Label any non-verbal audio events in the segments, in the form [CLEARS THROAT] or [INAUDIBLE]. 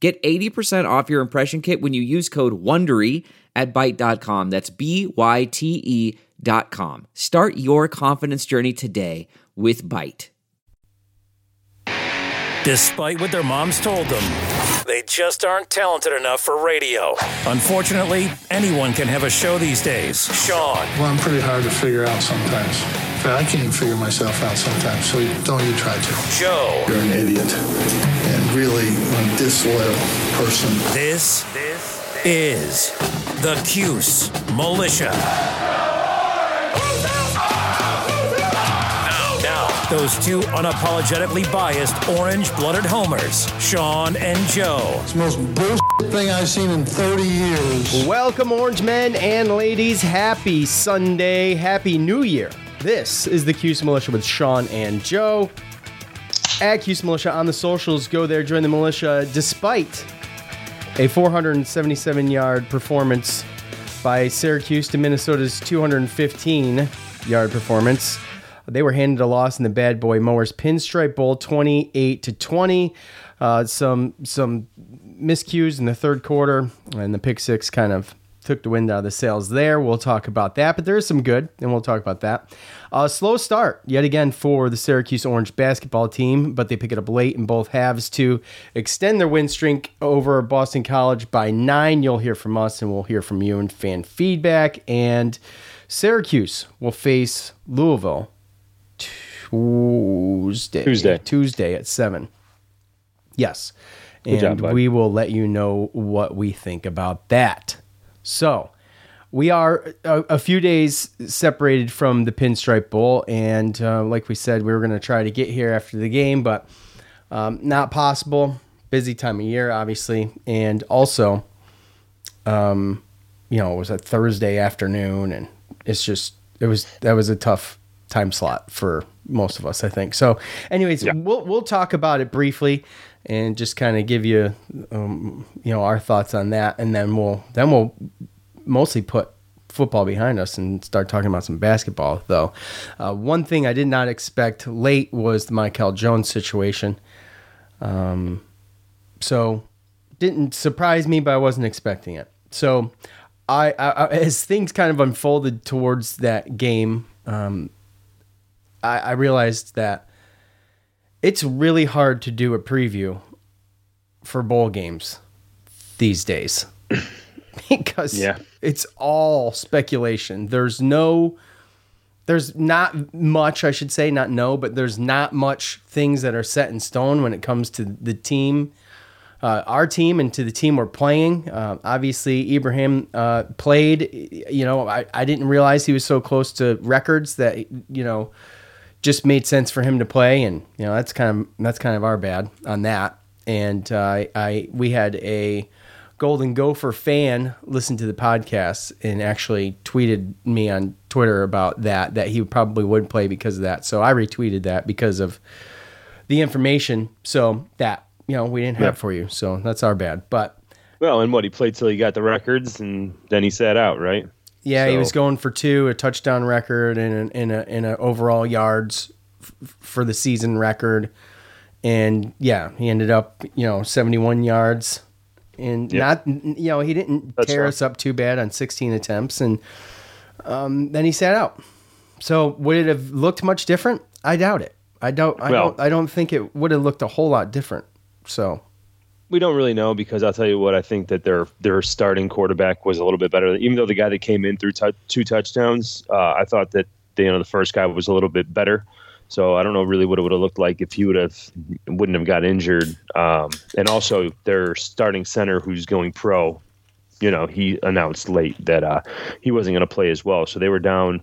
Get 80% off your impression kit when you use code WONDERY at Byte.com. That's B-Y-T-E dot com. Start your confidence journey today with Byte. Despite what their moms told them, they just aren't talented enough for radio. Unfortunately, anyone can have a show these days. Sean, Well, I'm pretty hard to figure out sometimes. In I can't even figure myself out sometimes, so don't you try to. Joe. You're an idiot. And really a disloyal person. This is the Cuse Militia. Now, now, those two unapologetically biased orange-blooded homers, Sean and Joe. It's the most bullshit thing I've seen in 30 years. Welcome, orange men and ladies. Happy Sunday. Happy New Year. This is the Cuse Militia with Sean and Joe. At Cuse Militia on the socials. Go there, join the militia. Despite a 477 yard performance by Syracuse to Minnesota's 215 yard performance. They were handed a loss in the Bad Boy Mowers Pinstripe Bowl, 28 to 20. Uh, some some miscues in the third quarter, and the pick six kind of took the wind out of the sails there. We'll talk about that, but there is some good, and we'll talk about that. Uh, slow start yet again for the Syracuse Orange basketball team, but they pick it up late in both halves to extend their win streak over Boston College by nine. You'll hear from us, and we'll hear from you in fan feedback. And Syracuse will face Louisville Tuesday. Tuesday. Tuesday at seven. Yes. Good and job, we will let you know what we think about that. So, we are a, a few days separated from the Pinstripe Bowl, and uh, like we said, we were going to try to get here after the game, but um, not possible. Busy time of year, obviously, and also, um, you know, it was a Thursday afternoon, and it's just it was that was a tough time slot for most of us, I think. So, anyways, we'll we'll talk about it briefly and just kind of give you, um, you know, our thoughts on that, and then we'll then we'll mostly put football behind us and start talking about some basketball. Though, uh, one thing I did not expect late was the Michael Jones situation. Um, so didn't surprise me, but I wasn't expecting it. So, I, I, I as things kind of unfolded towards that game, um, I, I realized that it's really hard to do a preview for bowl games these days [LAUGHS] because Yeah. it's all speculation. There's no there's not much, I should say, not no, but there's not much things that are set in stone when it comes to the team, uh, our team, and to the team we're playing. Uh, obviously, Ibrahim uh, played. You know, I, I didn't realize he was so close to records that you know just made sense for him to play, and you know that's kind of that's kind of our bad on that. And uh, I, I we had a Golden Gopher fan listen to the podcast and actually tweeted me on Twitter about that that he probably would play because of that. So I retweeted that because of the information. So that you know we didn't have Yeah. for you. So that's our bad. But Well, and what he played till he got the records, and then he sat out, right? Yeah, he was going for two, a touchdown record, and in a in a overall yards f- for the season record. And yeah, he ended up you know seventy one yards. And Yep. not, you know, he didn't That's tear fine. us up too bad on 16 attempts. And um, then he sat out. So would it have looked much different? I doubt it. I don't. I Well- don't. I don't think it would have looked a whole lot different. So We don't really know because I'll tell you what I think that their their starting quarterback was a little bit better. Even though the guy that came in through two touchdowns, uh, I thought that the, you know the first guy was a little bit better. So I don't know really what it would have looked like if he would have wouldn't have got injured. Um, and also their starting center who's going pro, you know, he announced late that uh, he wasn't going to play as well. So they were down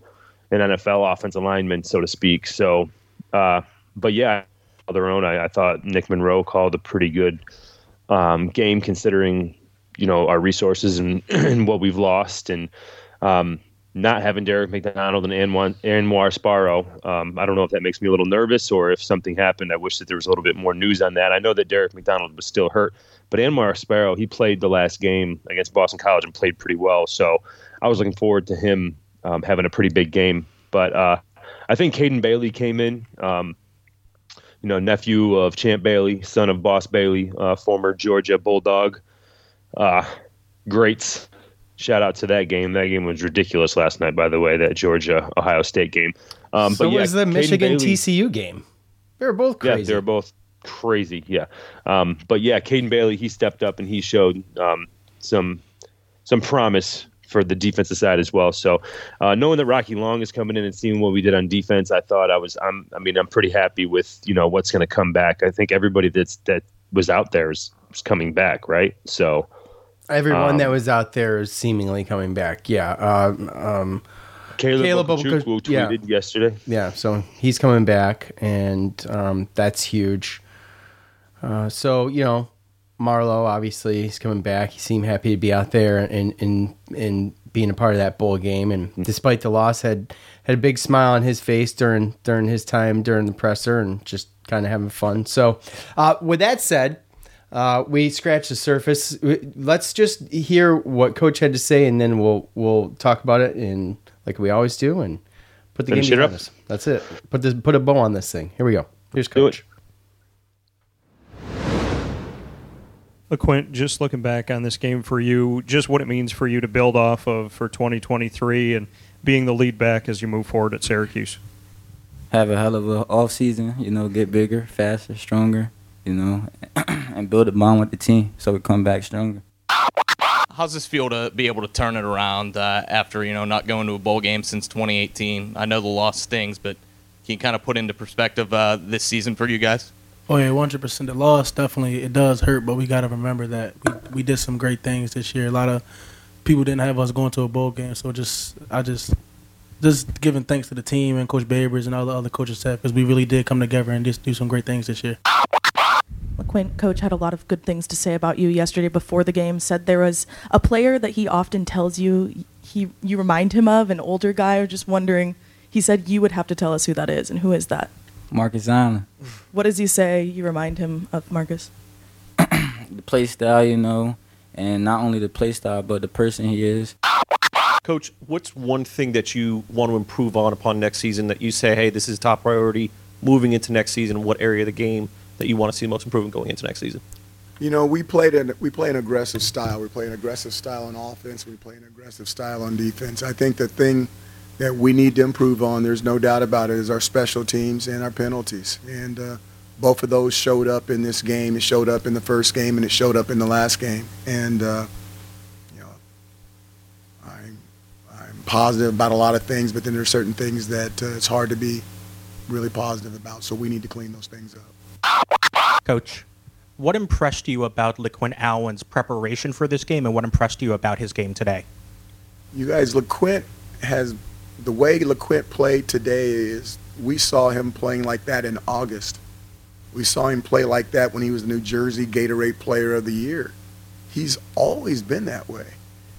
an NFL offensive lineman, so to speak. So, uh, but yeah, on their own, I, I thought Nick Monroe called a pretty good um, game considering you know our resources and, [CLEARS THROAT] and what we've lost and um, not having Derek McDonald and Anwar Sparrow. Um, I don't know if that makes me a little nervous or if something happened. I wish that there was a little bit more news on that. I know that Derek McDonald was still hurt, but Anwar Sparrow he played the last game against Boston College and played pretty well. So I was looking forward to him um, having a pretty big game. But uh, I think Caden Bailey came in. Um, you know, nephew of Champ Bailey, son of Boss Bailey, uh, former Georgia Bulldog. Uh, greats. Shout out to that game. That game was ridiculous last night, by the way, that Georgia Ohio State game. Um, so but yeah, was the Caden Michigan Bailey, TCU game. They were both crazy. Yeah, they were both crazy. Yeah. Um, but yeah, Caden Bailey, he stepped up and he showed um, some some promise for the defensive side as well. So uh, knowing that Rocky Long is coming in and seeing what we did on defense, I thought I was I'm I mean I'm pretty happy with you know what's going to come back. I think everybody that's that was out there is, is coming back, right? So everyone um, that was out there is seemingly coming back. Yeah. Um, um, Caleb, Caleb tweeted yeah. yesterday. Yeah, so he's coming back, and um, that's huge. Uh, so you know, Marlowe, obviously, he's coming back. He seemed happy to be out there and and and being a part of that bowl game. And mm-hmm. despite the loss, had had a big smile on his face during during his time during the presser and just kind of having fun. So, uh, with that said, uh, we scratched the surface. Let's just hear what Coach had to say, and then we'll we'll talk about it in like we always do, and put the Finish game behind us. That's it. Put this put a bow on this thing. Here we go. Here's Coach. LeQuint, just looking back on this game for you, just what it means for you to build off of for 2023 and being the lead back as you move forward at Syracuse. Have a hell of a off season, you know, get bigger, faster, stronger, you know, [CLEARS THROAT] and build a bond with the team so we come back stronger. How's this feel to be able to turn it around uh, after you know not going to a bowl game since 2018? I know the loss stings, but can you kind of put into perspective uh, this season for you guys? Oh yeah, one hundred percent. The loss definitely it does hurt, but we got to remember that we, we did some great things this year. A lot of people didn't have us going to a bowl game, so just I just just giving thanks to the team and Coach Babers and all the other coaches staff because we really did come together and just do some great things this year. LeQuint, coach had a lot of good things to say about you yesterday before the game. Said there was a player that he often tells you he you remind him of, an older guy. Or just wondering. He said you would have to tell us who that is, and who is that? Marcus Allen. What does he say you remind him of, Marcus? the play style, you know, and not only the play style, but the person he is. Coach, what's one thing that you want to improve on upon next season that you say, hey, this is top priority moving into next season? What area of the game that you want to see the most improvement going into next season? You know, we played an we play an aggressive style. We play an aggressive style on offense. We play an aggressive style on defense. I think the thing that we need to improve on, there's no doubt about it, is our special teams and our penalties. And uh, both of those showed up in this game. It showed up in the first game and it showed up in the last game. And, uh, you know, I'm, I'm positive about a lot of things, but then there's certain things that uh, it's hard to be really positive about. So we need to clean those things up. Coach, what impressed you about LeQuint Allen's preparation for this game and what impressed you about his game today? You guys, LeQuint has the way LeQuint played today is we saw him playing like that in August. We saw him play like that when he was New Jersey Gatorade Player of the Year. He's always been that way.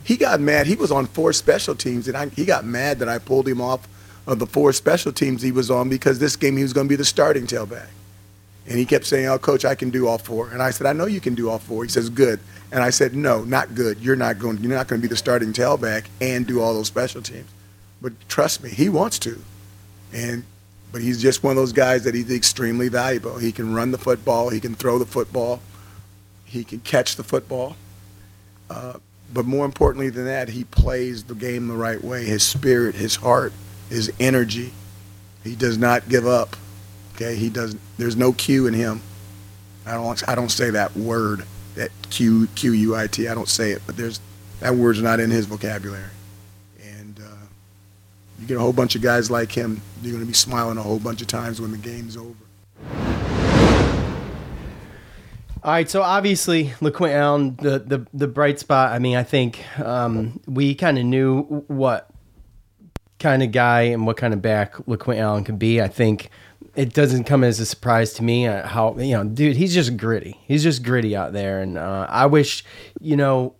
He got mad. He was on four special teams, and I, he got mad that I pulled him off of the four special teams he was on because this game he was going to be the starting tailback. And he kept saying, "Oh, coach, I can do all four. And I said, "I know you can do all four. He says, "Good." And I said, "No, not good. You're not going. You're not going to be the starting tailback and do all those special teams." But trust me, he wants to. And but he's just one of those guys that he's extremely valuable. He can run the football, he can throw the football, he can catch the football. Uh, but more importantly than that, he plays the game the right way. His spirit, his heart, his energy. He does not give up. Okay, he does. There's no Q in him. I don't. I don't say that word. That Q Q U I T. I don't say it, but there's that word's not in his vocabulary you get a whole bunch of guys like him, you're going to be smiling a whole bunch of times when the game's over. All right, so obviously LeQuint Allen, the, the the bright spot. I mean, I think um, we kind of knew what kind of guy and what kind of back LeQuint Allen could be. I think it doesn't come as a surprise to me uh, how you know, dude. He's just gritty. He's just gritty out there, and uh, I wish, you know,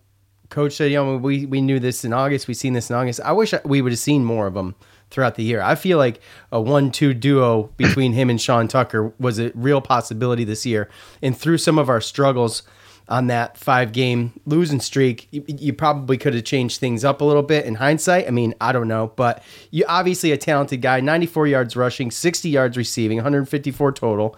coach said, you know, we we knew this in August. We seen this in August. I wish we would have seen more of them throughout the year. I feel like a one-two duo [COUGHS] between him and Sean Tucker was a real possibility this year, and through some of our struggles on that five game losing streak, you, you, probably could have changed things up a little bit in hindsight. I mean, I don't know, but you obviously a talented guy, 94 yards rushing, 60 yards receiving, 154 total.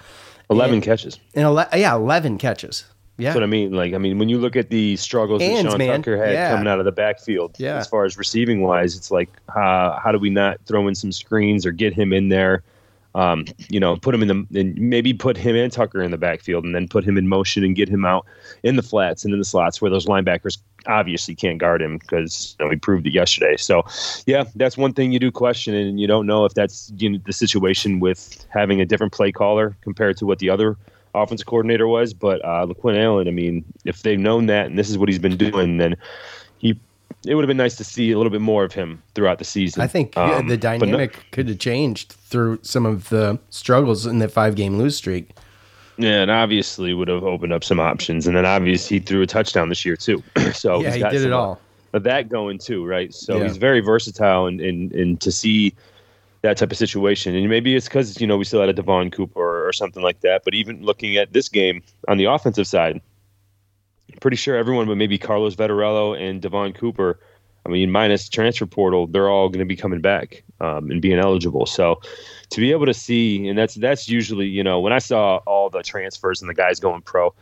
11 and, catches. And ele- yeah, 11 catches. Yeah. That's what I mean. Like, I mean, when you look at the struggles Hands, that Sean man. Tucker had yeah. coming out of the backfield, yeah. as far as receiving wise, it's like, uh, how do we not throw in some screens or get him in there? um, you know, put him in the and maybe put him and Tucker in the backfield, and then put him in motion and get him out in the flats and in the slots where those linebackers obviously can't guard him because you know, we proved it yesterday. So, yeah, that's one thing you do question, and you don't know if that's you know, the situation with having a different play caller compared to what the other offensive coordinator was. But uh, LeQuint Allen, I mean, if they've known that and this is what he's been doing, then he it would have been nice to see a little bit more of him throughout the season. I think um, the dynamic no, could have changed through some of the struggles in that five game lose streak. Yeah, and obviously would have opened up some options, and then obviously he threw a touchdown this year too. [CLEARS THROAT] so yeah, he did it all. But that going too, right? So yeah. he's very versatile, and, and and to see that type of situation, and maybe it's because you know we still had a Devon Cooper or, something like that. But even looking at this game on the offensive side, pretty sure everyone but maybe Carlos Vettorello and Devon Cooper, I mean, minus transfer portal, they're all going to be coming back um, and being eligible. So to be able to see, and that's that's usually, you know, when I saw all the transfers and the guys going pro,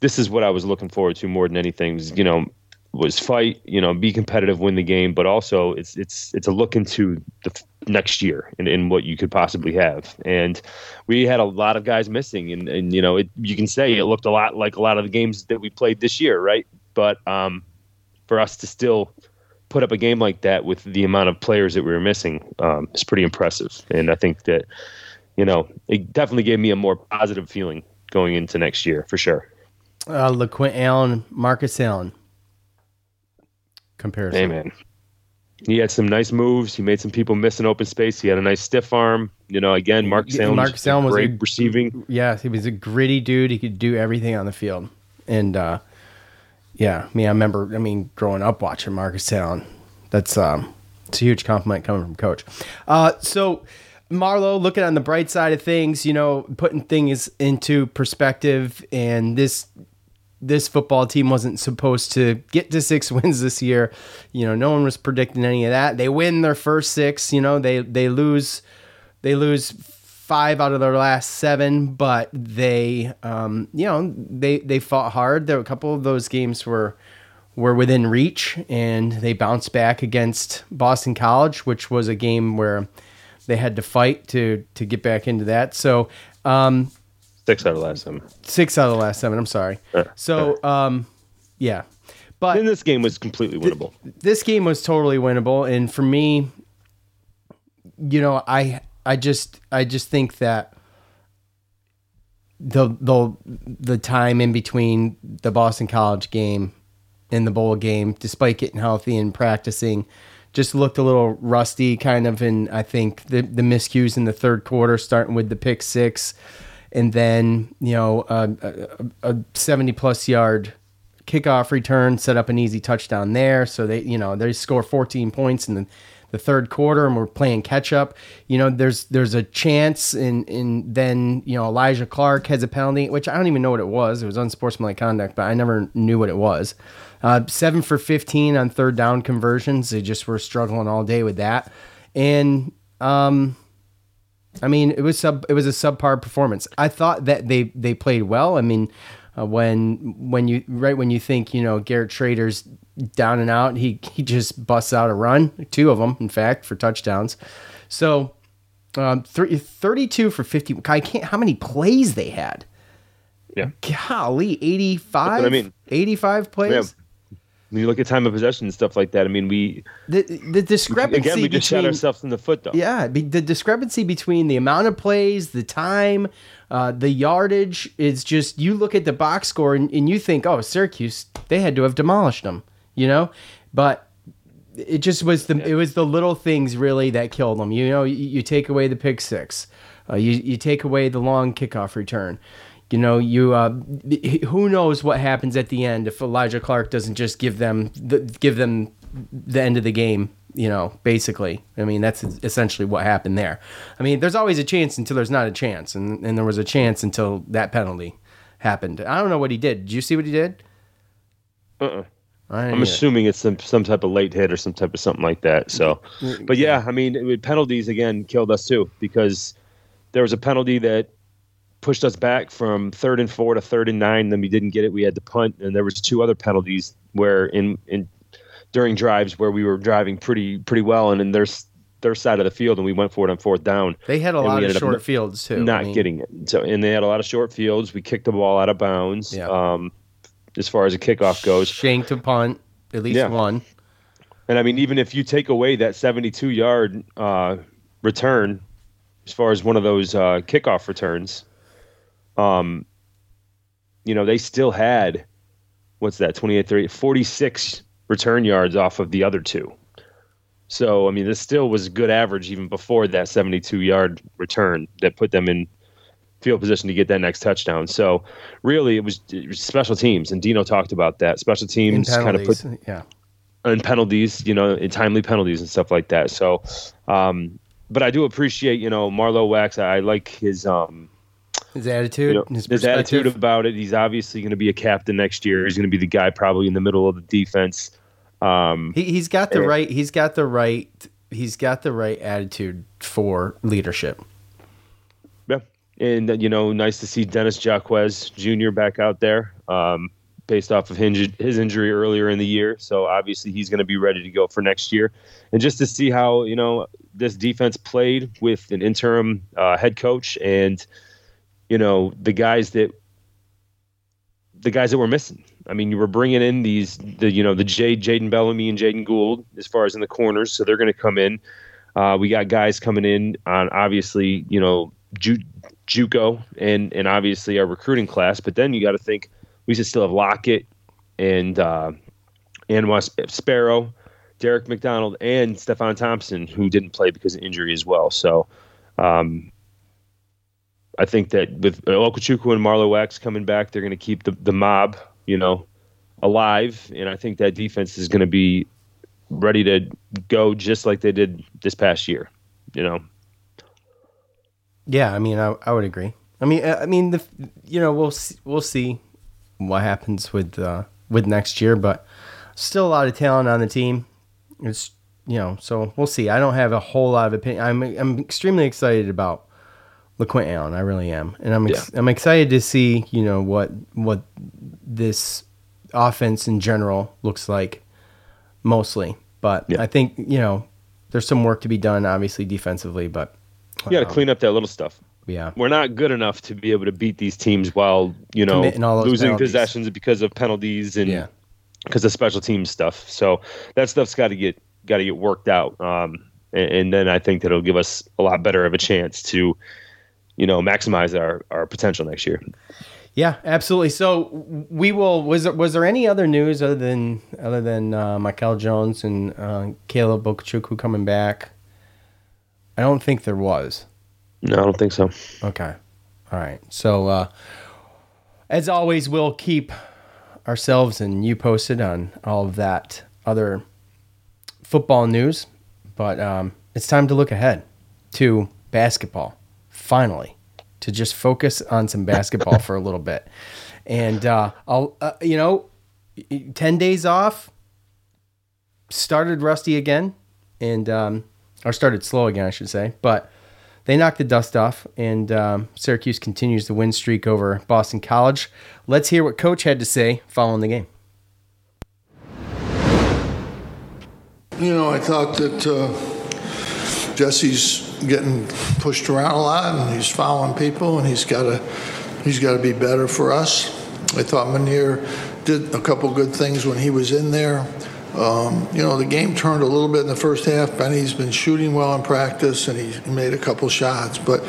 this is what I was looking forward to more than anything. You know, was fight, you know, be competitive, win the game, but also it's it's it's a look into the next year and, and what you could possibly have. And we had a lot of guys missing, and and you know, it, you can say it looked a lot like a lot of the games that we played this year, right? But um, for us to still put up a game like that with the amount of players that we were missing um, is pretty impressive. And I think that you know, it definitely gave me a more positive feeling going into next year for sure. Uh, LeQuint Allen, Marcus Allen comparison. Hey, man. He had some nice moves. He made some people miss an open space. He had a nice stiff arm. You know, again, Marcus Allen. Marcus Allen was great a, receiving. Yeah, he was a gritty dude. He could do everything on the field. And uh, yeah, I mean, I remember. I mean, growing up watching Marcus Allen. That's um, it's a huge compliment coming from coach. Uh, so. Marlowe, looking on the bright side of things, you know, putting things into perspective, and this this football team wasn't supposed to get to six [LAUGHS] wins this year. You know, no one was predicting any of that. They win their first six. You know, they they lose they lose five out of their last seven, but they um, you know they they fought hard. There were a couple of those games were were within reach, and they bounced back against Boston College, which was a game where they had to fight to to get back into that. So. Um, Six out of the last seven. Six out of the last seven. I'm sorry. Uh, so, uh, um, yeah, but then this game was completely winnable. Th- this game was totally winnable, and for me, you know, I I just I just think that the the the time in between the Boston College game and the bowl game, despite getting healthy and practicing, just looked a little rusty, kind of. And I think the the miscues in the third quarter, starting with the pick six and then you know a, a, 70 plus yard kickoff return set up an easy touchdown there. So they you know they score 14 points in the, the third quarter and we're playing catch up you know there's there's a chance and and then you know Elijah Clark has a penalty which I don't even know what it was. It was unsportsmanlike conduct but I never knew what it was. Uh, seven for 15 on third down conversions. They just were struggling all day with that. And um I mean, it was sub. It was a subpar performance. I thought that they they played well. I mean, uh, when when you right when you think you know Garrett Shrader's down and out, he he just busts out a run, two of them, in fact, for touchdowns. So, um, 30, 32 for fifty. I can't. How many plays they had? Yeah. Golly, 85? I mean. 85 plays? When you look at time of possession and stuff like that, I mean, we the the discrepancy again we just between, shot ourselves in the foot, though. Yeah, the discrepancy between the amount of plays, the time, uh, the yardage is just you look at the box score and, and you think, oh, Syracuse, they had to have demolished them, you know, but it just was the it was the little things really that killed them. You know, you, you take away the pick six. Uh, you you take away the long kickoff return. You know, you uh, who knows what happens at the end if Elijah Clark doesn't just give them the, give them the end of the game. You know, basically, I mean that's essentially what happened there. I mean, there's always a chance until there's not a chance, and and there was a chance until that penalty happened. I don't know what he did. Did you see what he did? Uh. Uh-uh. I am assuming it's some some type of late hit or some type of something like that. So, but yeah, I mean, it- penalties again killed us too because there was a penalty that pushed us back from third and four to third and nine. Then we didn't get it. We had to punt, and there was two other penalties where in in during drives where we were driving pretty pretty well, and in their their side of the field, and we went for it on fourth down. They had a lot of short fields too. Not I mean, getting it. So, and they had a lot of short fields. We kicked the ball out of bounds. Um, as far as a kickoff goes, shanked a punt, at least Yeah. one. And I mean, even if you take away that 72 yard uh, return, as far as one of those uh, kickoff returns, um, you know, they still had, what's that, 28 30, 46 return yards off of the other two. So, I mean, this still was good average even before that 72 yard return that put them in field position to get that next touchdown. So, really, it was, it was special teams. And Dino talked about that. Special teams kind of put yeah. and penalties, you know, and timely penalties and stuff like that. So, um, but I do appreciate, you know, Marlowe Wax. I, I like his, um, His attitude, you know, his, his, attitude about it. He's obviously going to be a captain next year. He's going to be the guy probably in the middle of the defense. Um, He, he's got the and- right. He's got the right. He's got the right attitude for leadership. Yeah, and you know, nice to see Dennis Jaquez Jr. back out there, um, based off of his, his injury earlier in the year. So obviously he's going to be ready to go for next year, and just to see how you know this defense played with an interim uh, head coach and you know the guys that the guys that were missing. I mean, you were bringing in these the you know the Jade Jaden Bellamy and Jaden Gould as far as in the corners, so they're going to come in. Uh, we got guys coming in on obviously you know Ju- JUCO and and obviously our recruiting class, but then you got to think we should still have Lockett and uh, and West Sparrow, Derek McDonald, and Stefon Thompson who didn't play because of injury as well. So. Um, I think that with Okechukwu and Marlowe Wax coming back, they're going to keep the, the mob, you know, alive. And I think that defense is going to be ready to go just like they did this past year, you know. Yeah, I mean, I, I would agree. I mean, I I mean, the you know we'll see, we'll see what happens with uh, with next year, but still a lot of talent on the team. It's you know, so we'll see. I don't have a whole lot of opinion. I'm I'm extremely excited about LeQuint Allen. I really am, and I'm ex- I'm excited to see you know what what this offense in general looks like, mostly. But I think you know there's some work to be done, obviously defensively, but You got to clean up that little stuff. Yeah. We're not good enough to be able to beat these teams while, you know, Committing all those losing penalties. possessions because of penalties and Yeah. because of special team stuff. So that stuff's got to get got to get worked out. Um, and, and then I think that it'll give us a lot better of a chance to, you know, maximize our, our potential next year. Yeah, absolutely. So we will. Was there, was there any other news other than other than uh, Michael Jones and uh, Caleb Okechukwu coming back? I don't think there was. No, I don't think so. Okay. All right. So uh, as always, we'll keep ourselves and you posted on all of that other football news. But um, it's time to look ahead to basketball. Finally, to just focus on some basketball for a little bit. And uh, I'll, uh, you know, ten days off. Started rusty again, and um, or started slow again, I should say. But they knocked the dust off, and um, Syracuse continues the win streak over Boston College. Let's hear what Coach had to say following the game. You know, I thought that uh, Jesse's getting pushed around a lot, and he's fouling people, and he's got to he's got to be better for us. I thought Mounir did a couple good things when he was in there. Um, you know, the game turned a little bit in the first half. Benny's been shooting well in practice, and he made a couple shots, but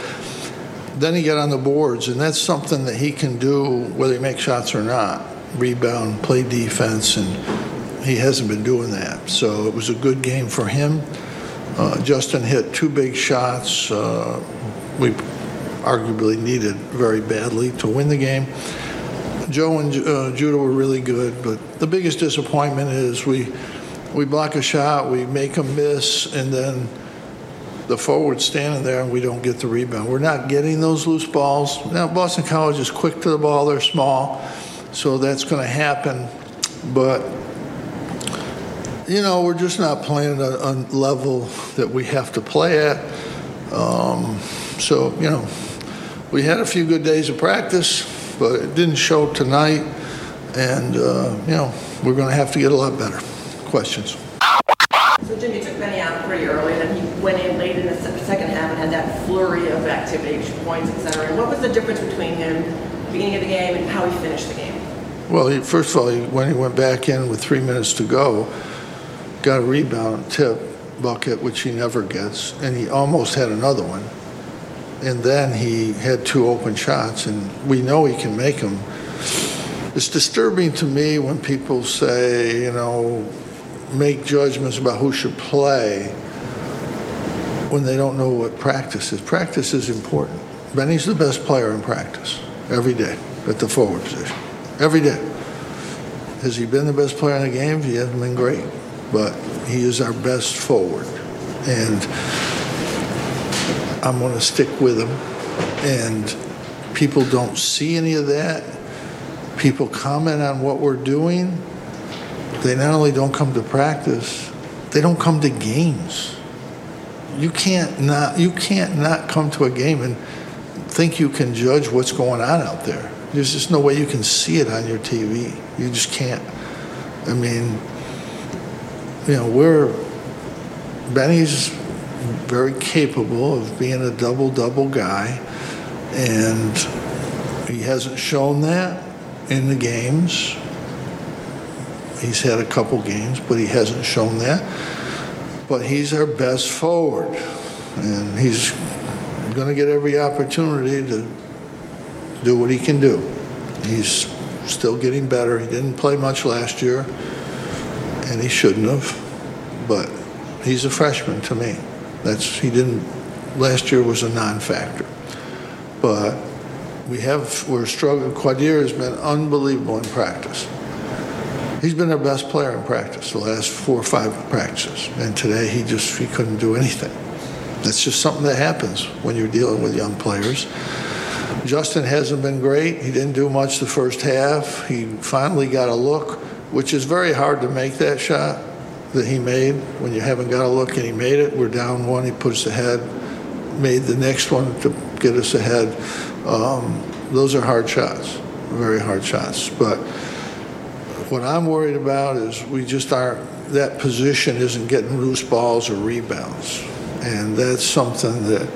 then he got on the boards, and that's something that he can do whether he makes shots or not. Rebound, play defense, and he hasn't been doing that. So it was a good game for him. Uh, Justin hit two big shots. Uh, we arguably needed very badly to win the game. Joe and uh, Judah were really good, but the biggest disappointment is we we block a shot, we make a miss, and then the forward standing there and we don't get the rebound. We're not getting those loose balls. Now, Boston College is quick to the ball, they're small, so that's going to happen. But, you know, we're just not playing at a, a level that we have to play at. Um, so, you know, we had a few good days of practice, but it didn't show tonight. And, uh, you know, we're going to have to get a lot better. Questions? So Jimmy you took Benny out pretty early, and then he went in late in the second half and had that flurry of activity, points, et cetera. What was the difference between him beginning of the game and how he finished the game? Well, he, first of all, he, when he went back in with three minutes to go, got a rebound tip bucket, which he never gets, and he almost had another one. And then he had two open shots, and we know he can make them. It's disturbing to me when people say, you know, make judgments about who should play when they don't know what practice is. Practice is important. Benny's the best player in practice every day at the forward position. Every day. Has he been the best player in the game? He hasn't been great, but he is our best forward. And I'm going to stick with him. And people don't see any of that. People comment on what we're doing. They not only don't come to practice, they don't come to games. You can't not you can't not come to a game and think you can judge what's going on out there. There's just no way you can see it on your TV. You just can't. I mean, you know, we're Benny's very capable of being a double double guy, and he hasn't shown that in the games. He's had a couple games, but he hasn't shown that. But he's our best forward, and he's going to get every opportunity to do what he can do. He's still getting better. He didn't play much last year, and he shouldn't have. But he's a freshman to me. That's he didn't. Last year was a non-factor, but we have we're struggling. Quadir has been unbelievable in practice. He's been our best player in practice the last four or five practices, and today he just he couldn't do anything. That's just something that happens when you're dealing with young players. Justin hasn't been great. He didn't do much the first half. He finally got a look, which is very hard to make that shot that he made when you haven't got a look, and he made it. We're down one. He put us ahead. Made the next one to get us ahead. Um, those are hard shots, very hard shots. But what I'm worried about is we just aren't. That position isn't getting loose balls or rebounds, and that's something that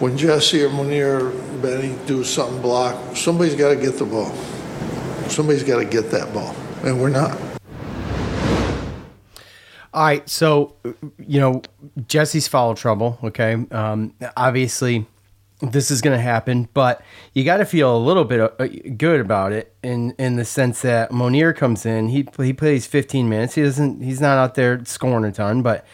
when Jesse or Mounir Benny do something block, somebody's got to get the ball. Somebody's got to get that ball, and we're not. All right, so you know Jesse's foul trouble. Okay, um, obviously this is going to happen, but you got to feel a little bit uh, good about it in in the sense that Mounir comes in. He he plays 15 minutes. He doesn't. He's not out there scoring a ton, but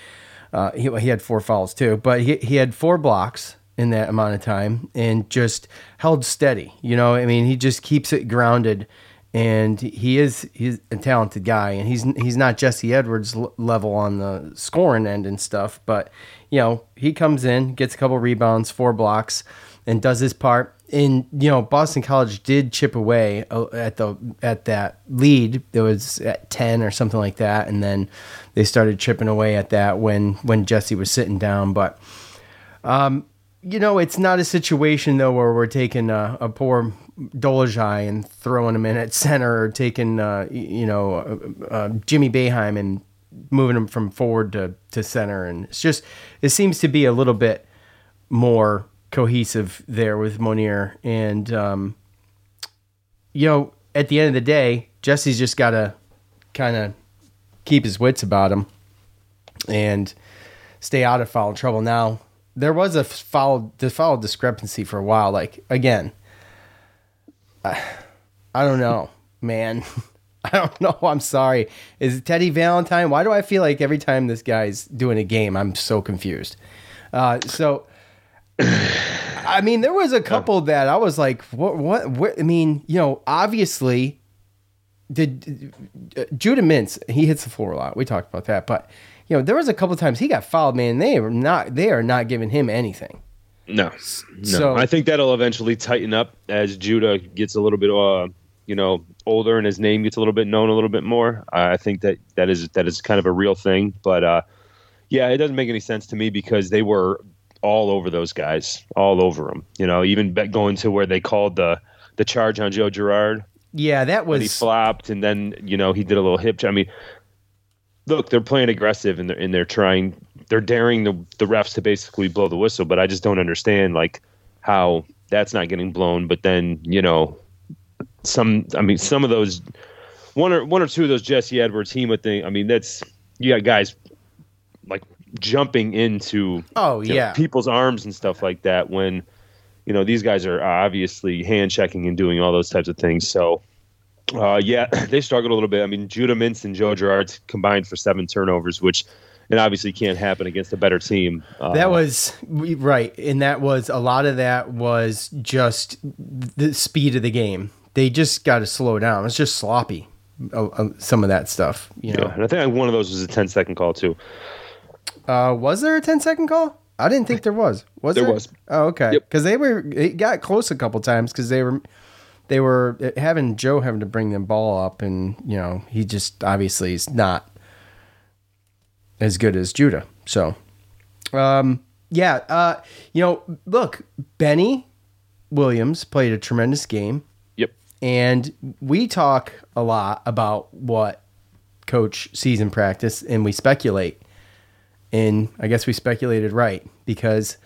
uh, he he had four fouls too. But he he had four blocks in that amount of time and just held steady. You know, I mean, he just keeps it grounded and he is he's a talented guy and he's he's not Jesse Edwards level on the scoring end and stuff but you know he comes in gets a couple rebounds four blocks and does his part. And you know Boston College did chip away uh, at the at that lead it was at 10 or something like that and then they started chipping away at that when when Jesse was sitting down. But um you know, it's not a situation though where we're taking a, a poor Dolajai and throwing him in at center, or taking uh, you know uh, uh, Jimmy Boeheim and moving him from forward to, to center, and it's just it seems to be a little bit more cohesive there with Mounir, and um, you know, at the end of the day, Jesse's just got to kind of keep his wits about him and stay out of foul trouble. Now there was a foul the foul discrepancy for a while. Like again, I, I don't know, man. [LAUGHS] I don't know. I'm sorry. Is it Teddy Valentine? Why do I feel like every time this guy's doing a game, I'm so confused? Uh, so I, I mean, there was a couple that I was like, what, what, what? I mean, you know, obviously, did uh, Judah Mintz, he hits the floor a lot. We talked about that, but you know, there was a couple times he got fouled, man. They are not, they are not giving him anything. No, no. So- I think that'll eventually tighten up as Judah gets a little bit, uh, you know, older and his name gets a little bit known a little bit more. I think that that is that is kind of a real thing. But uh, yeah, it doesn't make any sense to me because they were all over those guys, all over them. You know, even going to where they called the the charge on Joe Girard Yeah, that was he flopped, and then you know he did a little hip. I mean, look, they're playing aggressive and they're and they're trying, they're daring the the refs to basically blow the whistle. But I just don't understand like how that's not getting blown. But then you know, some, I mean, some of those one or one or two of those Jesse Edwards Hima thing. I mean, that's you got guys like jumping into Oh, you know, yeah. people's arms and stuff like that when you know these guys are obviously hand checking and doing all those types of things. So uh, yeah, [LAUGHS] they struggled a little bit. I mean, Judah Mintz and Joe Girard combined for seven turnovers, which it obviously can't happen against a better team. Uh, That was right, and that was a lot of that was just the speed of the game. They just got to slow down. It's just sloppy. uh, uh, Some of that stuff, you know. yeah, and I think one of those was a 10 second call too. Uh, was there a 10 second call? I didn't think there was. Was There there? was. Oh, okay. Because they were it got close a couple times because they were they were having Joe having to bring the ball up, and you know he just obviously is not as good as Judah. So, um, yeah, uh, you know, look, Benny Williams played a tremendous game. Yep. And we talk a lot about what coach sees in practice, and we speculate. And I guess we speculated right because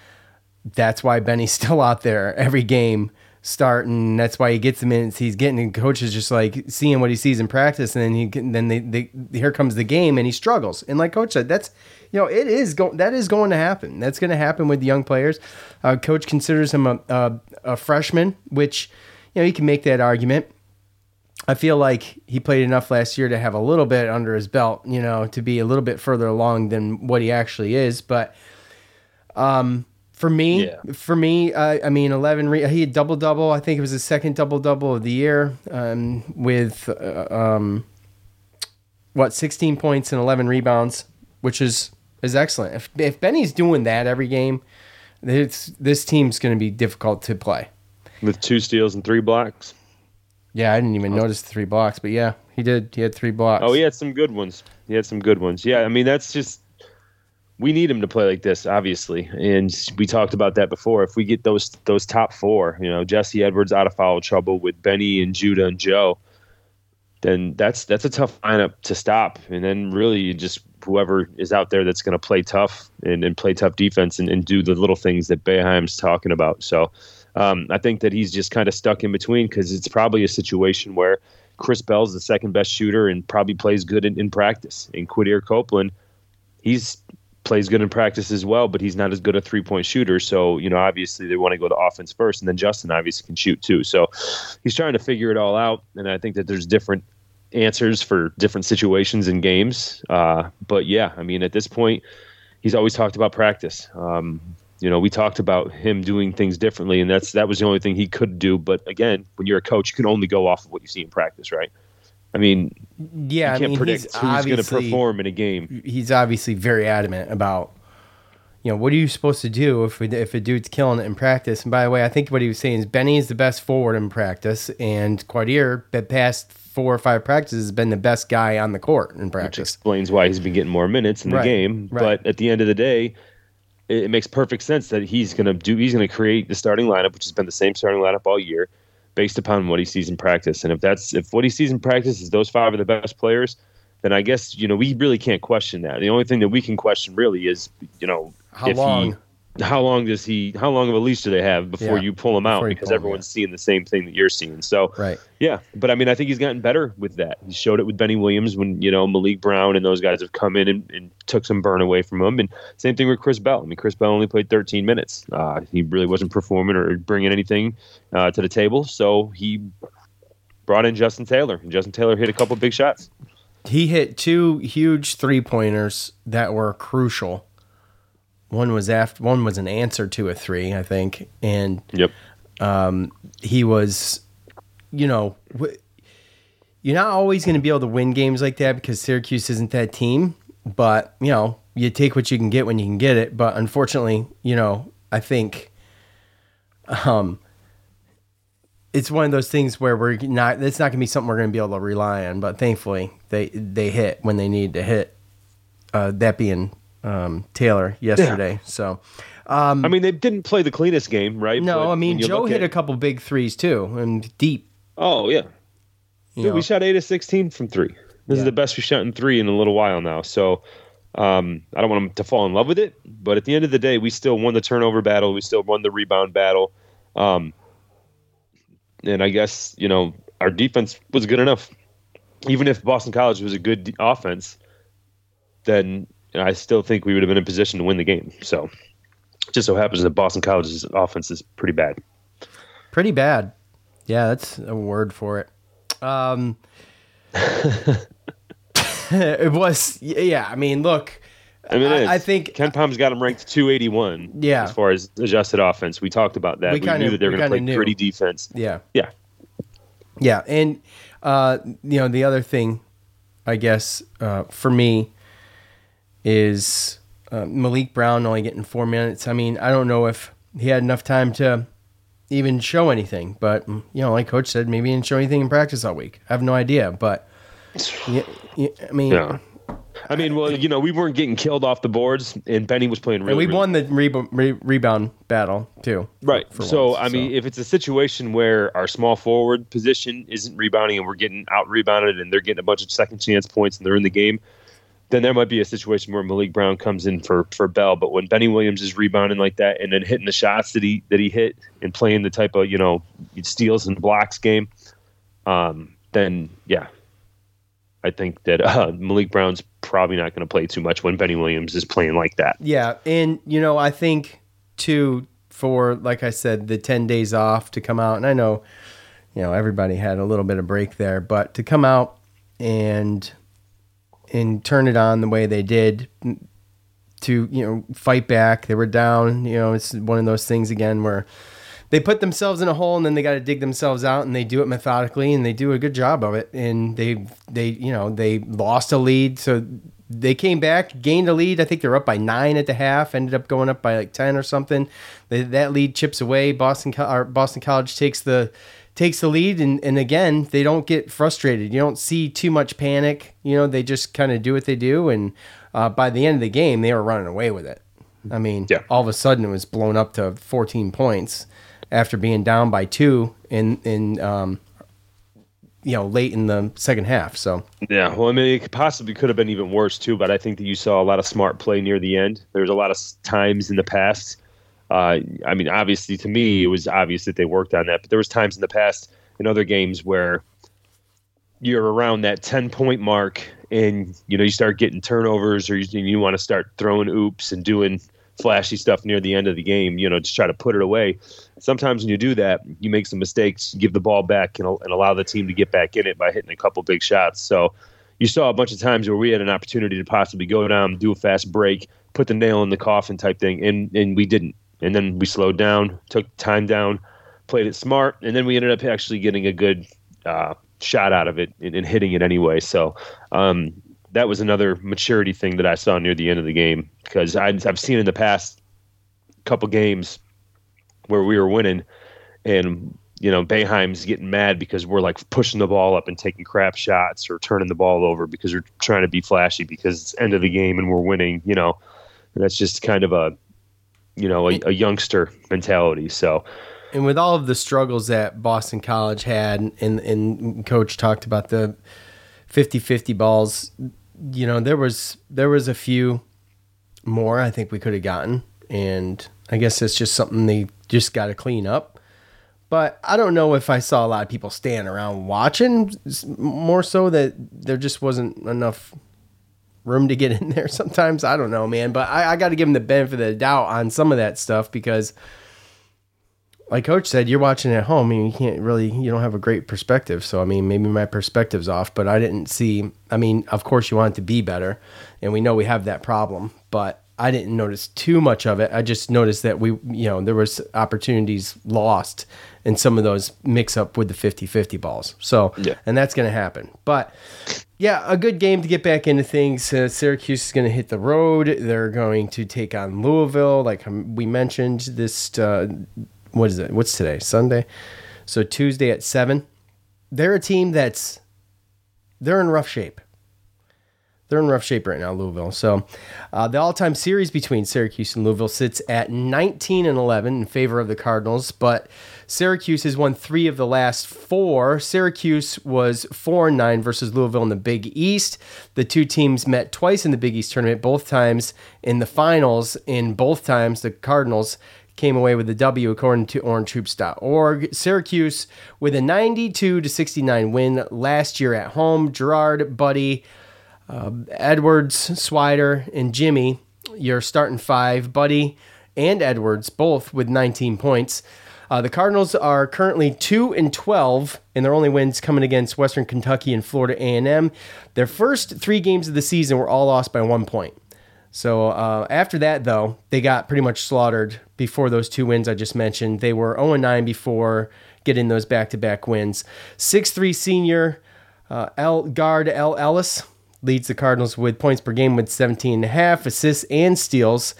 that's why Benny's [LAUGHS] still out there every game starting. That's why he gets the minutes he's getting. And coach is just like seeing what he sees in practice, and then he then they, they here comes the game, and he struggles. And like coach said, that's you know it is going that is going to happen. That's going to happen with young players. Uh, coach considers him a, a a freshman, which you know you can make that argument. I feel like he played enough last year to have a little bit under his belt, you know, to be a little bit further along than what he actually is. But um, for me, for me, uh, I mean, eleven. Re- he had double double. I think it was his second double double of the year, um, with uh, um, what sixteen points and eleven rebounds, which is is excellent. If if Benny's doing that every game, this this team's going to be difficult to play. With two steals and three blocks. Yeah, I didn't even notice the three blocks, but yeah, he did. He had three blocks. Oh, he had some good ones. He had some good ones. Yeah, I mean that's just we need him to play like this, obviously, and we talked about that before. If we get those those top four, you know, Jesse Edwards out of foul trouble with Benny and Judah and Joe, then that's that's a tough lineup to stop. And then really, you just whoever is out there that's going to play tough and, and play tough defense and, and do the little things that Boeheim's talking about. So um, I think that he's just kind of stuck in between because it's probably a situation where Chris Bell's the second best shooter and probably plays good in, in practice. And Quadir Copeland, he's plays good in practice as well, but he's not as good a three point shooter. So, you know, obviously they want to go to offense first, and then Justin obviously can shoot too. So he's trying to figure it all out. And I think that there's different answers for different situations and games. Uh, but yeah, I mean, at this point, he's always talked about practice. Um, you know, we talked about him doing things differently, and that's that was the only thing he could do. But again, when you're a coach, you can only go off of what you see in practice, right? I mean, Yeah, you I can't mean, predict he's who's going to perform in a game. he's obviously very adamant about you know what are you supposed to do if we, if a dude's killing it in practice and by the way i think what he was saying is benny is the best forward in practice and quadir the past four or five practices has been the best guy on the court in practice. which explains why he's been getting more minutes in the Right, game. right. But at the end of the day, it, it makes perfect sense that he's going to do. He's going to create the starting lineup, which has been the same starting lineup all year, based upon what he sees in practice. And if that's if what he sees in practice is those five are the best players, then I guess you know we really can't question that. The only thing that we can question really is you know How if long? he. How long does he? How long of a leash do they have before Yeah, you pull him out? Because pull everyone's seeing the same thing that you're seeing. So, right yeah, but I mean, I think he's gotten better with that. He showed it with Benny Williams when you know Maliq Brown and those guys have come in and, and took some burn away from him. And same thing with Chris Bell. I mean, Chris Bell only played 13 minutes. Uh, he really wasn't performing or bringing anything uh, to the table. So he brought in Justin Taylor, and Justin Taylor hit a couple big shots. he hit two huge three pointers that were crucial one was after one was an answer to a three, I think, and yep, um, he was, you know, wh- you're not always going to be able to win games like that because Syracuse isn't that team. But you know, you take what you can get when you can get it. But unfortunately, you know, I think, um, it's one of those things where we're not. It's not going to be something we're going to be able to rely on. But thankfully, they they hit when they need to hit. Uh, that being um, Taylor yesterday. So, um, I mean, they didn't play the cleanest game, right? no, But I mean Joe hit at- a couple big threes too, and deep. Oh yeah, Dude, we shot eight of sixteen from three. This is the best we shot in three in a little while now. So um, I don't want them to fall in love with it, but at the end of the day, we still won the turnover battle. We still won the rebound battle. Um, and I guess you know our defense was good enough. Even if Boston College was a good de- offense, then I still think we would have been in position to win the game. So it just so happens that Boston College's offense is pretty bad. Pretty bad. Yeah, that's a word for it. Um, [LAUGHS] [LAUGHS] it was, yeah. I mean, look, I mean. I, I think KenPom's got him ranked 281. Yeah. as far as adjusted offense, we talked about that. We We, knew that they were we going to play knew. gritty defense. Yeah. Yeah. Yeah, and uh, you know the other thing, I guess uh, for me, is uh, Maliq Brown only getting four minutes. I mean, I don't know if he had enough time to even show anything, but mm, you know, like Coach said, maybe he didn't show anything in practice all week. I have no idea, but [SIGHS] yeah, yeah, I mean, Yeah. I mean, well, you know, we weren't getting killed off the boards, and Benny was playing really. and we won the rebo- re- rebound battle too. Right. for So, once, I mean, if it's a situation where our small forward position isn't rebounding and we're getting out rebounded and they're getting a bunch of second chance points and they're in the game, then there might be a situation where Maliq Brown comes in for for Bell. But when Benny Williams is rebounding like that and then hitting the shots that he that he hit and playing the type of you know steals and blocks game, um, then yeah, I think that uh, Maliq Brown's probably not going to play too much when Benny Williams is playing like that. Yeah, and you know, I think too for like I said, the ten days off to come out, and I know, you know, everybody had a little bit of break there, but to come out and and turn it on the way they did to you know fight back. They were down you know it's one of those things again where they put themselves in a hole and then they got to dig themselves out and they do it methodically and they do a good job of it. And they they you know they lost a lead. So they came back gained a lead. I think they're up by nine at the half ended up going up by like 10 or something. They, that lead chips away. Boston boston college takes the takes the lead and, and again they don't get frustrated you don't see too much panic you know they just kind of do what they do and uh, by the end of the game they were running away with it i mean all of a sudden it was blown up to 14 points after being down by two in in um, you know late in the second half so Yeah, well, I mean, it possibly could have been even worse too, but I think that you saw a lot of smart play near the end. There was a lot of times in the past. Uh, I mean, obviously, to me, it was obvious that they worked on that, but there was times in the past in other games where you're around that 10 point mark and you know you start getting turnovers or you, you want to start throwing oops and doing flashy stuff near the end of the game you know just try to put it away. Sometimes when you do that you make some mistakes give the ball back and, and allow the team to get back in it by hitting a couple big shots. So you saw a bunch of times where we had an opportunity to possibly go down do a fast break put the nail in the coffin type thing and and we didn't and then we slowed down took time down played it smart and then we ended up actually getting a good uh, shot out of it and, and hitting it anyway. So um, that was another maturity thing that I saw near the end of the game because I've, seen in the past couple games where we were winning and you know Boeheim's getting mad because we're like pushing the ball up and taking crap shots or turning the ball over because we're trying to be flashy because it's end of the game and we're winning. You know, and that's just kind of a you know a, a youngster mentality. So and with all of the struggles that Boston College had, and, and Coach talked about the 50-50 balls, you know, there was there was a few more I think we could have gotten, and I guess it's just something they just got to clean up. But I don't know if I saw a lot of people standing around watching. More so that there just wasn't enough room to get [LAUGHS] in there. Sometimes I don't know, man. But I, I got to give him the benefit of the doubt on some of that stuff because like coach said you're watching at home and you can't really you don't have a great perspective so i mean maybe my perspective's off but i didn't see i mean of course you want it to be better and we know we have that problem but I didn't notice too much of it. I just noticed that we, you know, there was opportunities lost in some of those mix up with the 50-50 balls. So, Yeah. and that's going to happen. But yeah, a good game to get back into things. Uh, Syracuse is going to hit the road. They're going to take on Louisville, like um, we mentioned. This uh, what is it? What's today? Sunday. So Tuesday at seven. They're a team that's they're in rough shape. They're in rough shape right now, Louisville. So uh, the all-time series between Syracuse and Louisville sits at 19 and 11 in favor of the Cardinals, but Syracuse has won three of the last four. Syracuse was four and nine versus Louisville in the Big East. The two teams met twice in the Big East tournament, both times in the finals. In both times, the Cardinals came away with the W according to orangehoops.org. Syracuse with a 92 to 69 win last year at home. Girard, Buddy, uh, Edwards, Swider, and Jimmy, your starting five. Buddy and Edwards both with 19 points. Uh, the Cardinals are currently two and 12, and their only wins coming against Western Kentucky and Florida A&M. Their first three games of the season were all lost by one point. So uh, after that, though, they got pretty much slaughtered before those two wins I just mentioned. They were 0 9 before getting those back to back wins. 6 3 senior uh, L guard El Ellis leads the Cardinals with points per game with 17 and a half assists and steals.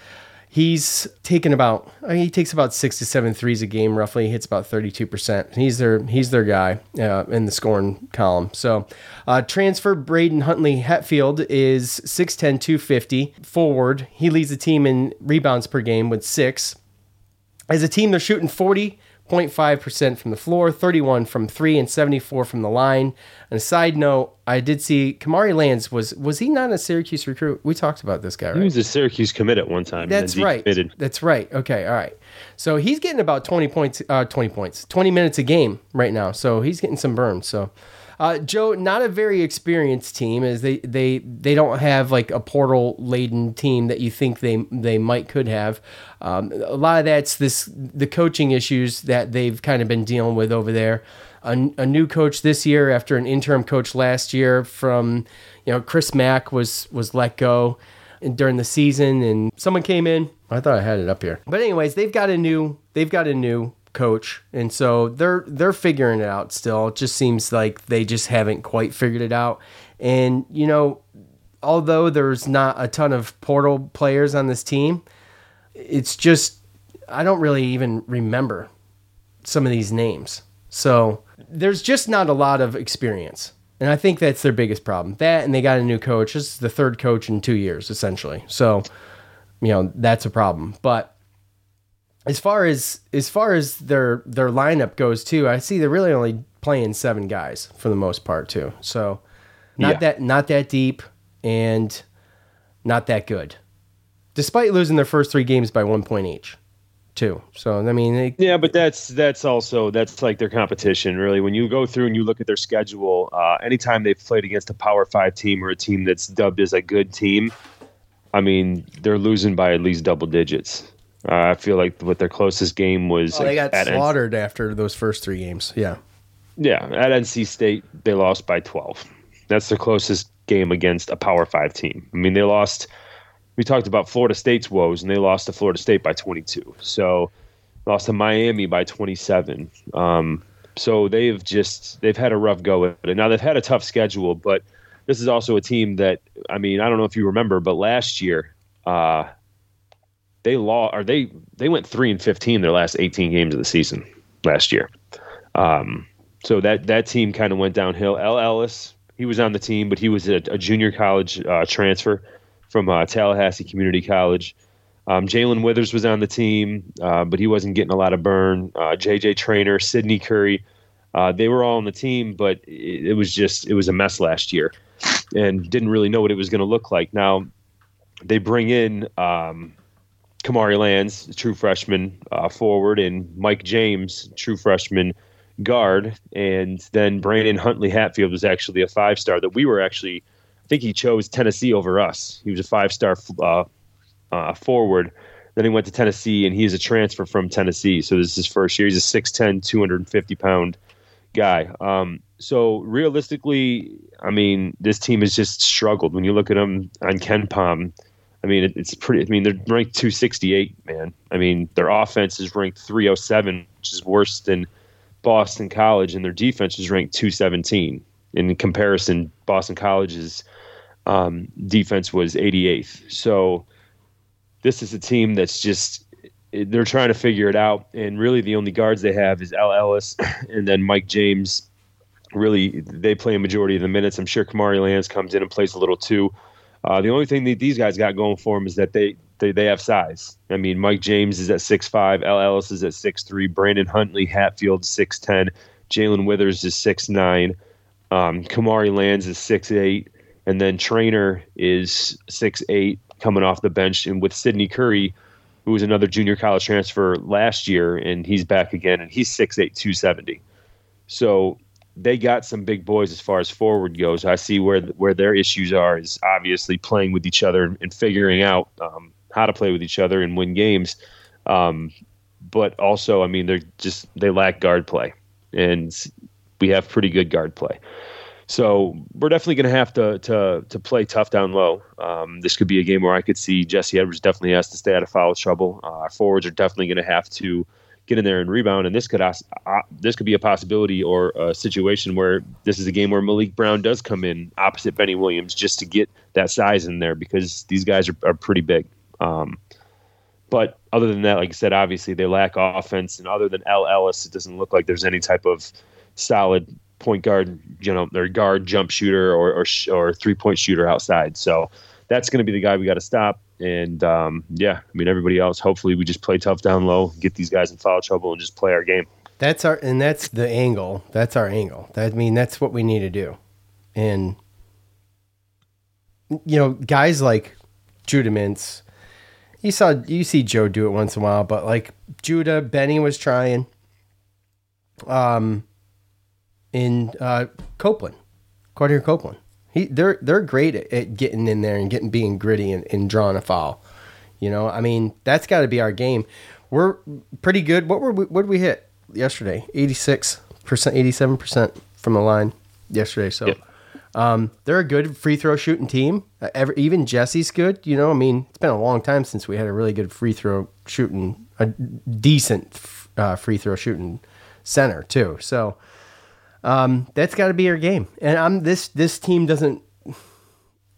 He's taken about uh, he takes about six to seven threes a game roughly. He hits about 32%. He's their he's their guy uh, in the scoring column. So uh, transfer Brandon Huntley Hatfield is 6'10", 250 forward. He leads the team in rebounds per game with six. As a team, they're shooting 40.5% from the floor, 31 from three, and 74 from the line. And a side note, I did see Kamari Lands was was he not a Syracuse recruit? We talked about this guy, right? He was a Syracuse commit at one time. That's right. That's right. Okay, all right. So he's getting about 20 points uh 20 points. 20 minutes a game right now. So he's getting some burn. So uh, Joe, not a very experienced team, as they they they don't have like a portal laden team that you think they they might could have. Um, a lot of that's this the coaching issues that they've kind of been dealing with over there. A, a new coach this year after an interim coach last year from you know Chris Mack was was let go during the season and someone came in i thought i had it up here but anyways they've got a new they've got a new coach and so they're they're figuring it out still it just seems like they just haven't quite figured it out and you know although there's not a ton of portal players on this team it's just i don't really even remember some of these names so there's just not a lot of experience and I think that's their biggest problem. That and they got a new coach. This is the third coach in two years, essentially. So, you know, that's a problem. But as far as as far as their their lineup goes too, I see they're really only playing seven guys for the most part too. So not Yeah. that not that deep and not that good. Despite losing their first three games by one point each. Too. So I mean they, Yeah, but that's that's also that's like their competition, really. When you go through and you look at their schedule, uh, anytime they've played against a Power Five team or a team that's dubbed as a good team, I mean, they're losing by at least double digits. Uh, I feel like what their closest game was oh, they got at N- slaughtered after those first three games. Yeah. yeah, at NC State they lost by twelve. That's their closest game against a Power Five team. I mean, they lost. We talked about Florida State's woes, and they lost to Florida State by 22. So, lost to Miami by 27. Um, so they've just they've had a rough go at it. Now they've had a tough schedule, but this is also a team that I mean I don't know if you remember, but last year uh, they law or they they went three and 15 their last 18 games of the season last year. Um, so that that team kind of went downhill. El Ellis, he was on the team, but he was a, a junior college uh, transfer from uh, Tallahassee Community College. Um, Jalen Withers was on the team, uh, but he wasn't getting a lot of burn. Uh, JJ Traynor, Sydney Curry, uh, they were all on the team, but it, it was just it was a mess last year, and didn't really know what it was going to look like. Now they bring in um, Kamari Lands, true freshman uh, forward, and Mike James, true freshman guard, and then Brandon Huntley Hatfield was actually a five star that we were actually. I think he chose Tennessee over us. He was a five star uh, uh, forward. Then he went to Tennessee, and he's a transfer from Tennessee. So this is his first year. He's a 6'10", 250 pound guy. Um, so realistically, I mean, this team has just struggled. When you look at them on KenPom, I mean, it, it's pretty. I mean, they're ranked 268, man. I mean, their offense is ranked 307, which is worse than Boston College, and their defense is ranked 217. In comparison, Boston College's um, defense was 88th. So this is a team that's just they're trying to figure it out, and really the only guards they have is El Ellis [LAUGHS] and then Mike James. Really, they play a majority of the minutes. I'm sure Kamari Lands comes in and plays a little too. Uh, the only thing that these guys got going for them is that they, they they have size. I mean, Mike James is at 6'5", El Ellis is at 6'3", Brandon Huntley Hatfield 6'10", Jalen Withers is 6'9", um, Kamari Lands is 6'8", and then Traynor is 6'8", coming off the bench, and with Sydney Curry, who was another junior college transfer last year, and he's back again, and he's 6'8", 270. So they got some big boys as far as forward goes. I see where where their issues are is obviously playing with each other and figuring out um, how to play with each other and win games. Um, but also, I mean, they're just they lack guard play, and we have pretty good guard play. So we're definitely going to have to to to play tough down low. Um, this could be a game where I could see Jesse Edwards definitely has to stay out of foul trouble. Uh, our forwards are definitely going to have to get in there and rebound. And this could uh, this could be a possibility or a situation where this is a game where Maliq Brown does come in opposite Benny Williams just to get that size in there because these guys are, are pretty big. Um, but other than that, like I said, obviously they lack offense, and other than El Ellis, it doesn't look like there's any type of solid point guard, you know, their guard jump shooter or or, or three point shooter outside. So that's going to be the guy we got to stop. And um, yeah, I mean everybody else. Hopefully, we just play tough down low, get these guys in foul trouble, and just play our game. That's our and that's the angle. That's our angle. That I mean that's what we need to do. And you know, guys like Judah Mintz, you saw you see Joe do it once in a while, but like Judah, Benny was trying. Um, in uh, Copeland, Quadir Copeland. He, they're they're great at, at, getting in there and getting being gritty and, and drawing a foul. You know, I mean, that's got to be our game. We're pretty good. What were we, what did we hit yesterday? Eighty six percent, eighty seven percent from the line yesterday. So. Yep. Um, they're a good free throw shooting team. Uh, every, even Jesse's good. You know, I mean, it's been a long time since we had a really good free throw shooting, a decent uh, free throw shooting center too. So um, that's got to be your game. And I'm this this team doesn't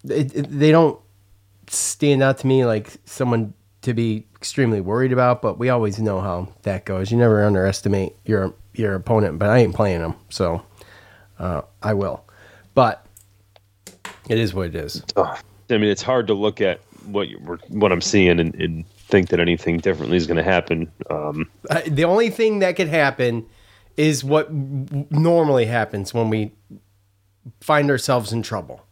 it, it, they don't stand out to me like someone to be extremely worried about. But we always know how that goes. You never underestimate your your opponent. But I ain't playing them, so uh, I will. But it is what it is. I mean, it's hard to look at what you, what I'm seeing and, and think that anything differently is going to happen. Um, uh, the only thing that could happen is what normally happens when we find ourselves in trouble.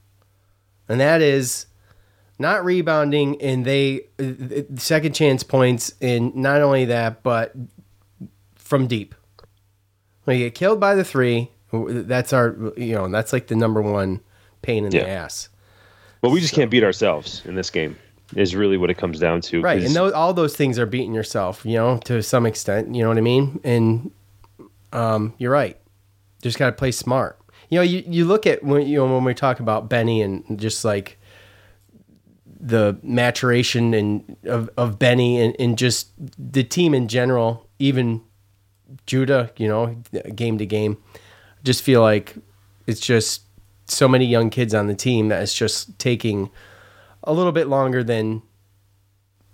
And that is not rebounding and they uh, second chance points and not only that but from deep. When you get killed by the 3, that's our you know, that's like the number one pain in yeah. the ass. But we just so. can't beat ourselves in this game. Is really what it comes down to. Right, and those, all those things are beating yourself, you know, to some extent. You know what I mean? And um, you're right. Just got to play smart. You know, you, you look at when you know when we talk about Benny and just like the maturation and of, of Benny and, and just the team in general, even Judah, you know, game to game, just feel like it's just so many young kids on the team that it's just taking a little bit longer than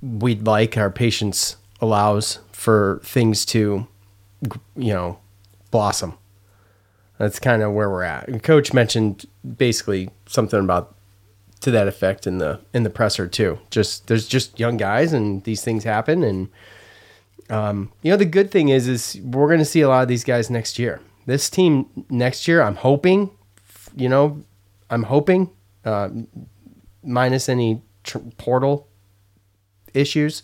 we'd like. Our patience allows for things to, you know, blossom. That's kind of where we're at. Coach mentioned basically something about to that effect in the in the presser too. Just there's just young guys and these things happen and um, you know the good thing is is we're going to see a lot of these guys next year. This team next year, I'm hoping, you know, I'm hoping, uh, minus any tr- portal issues,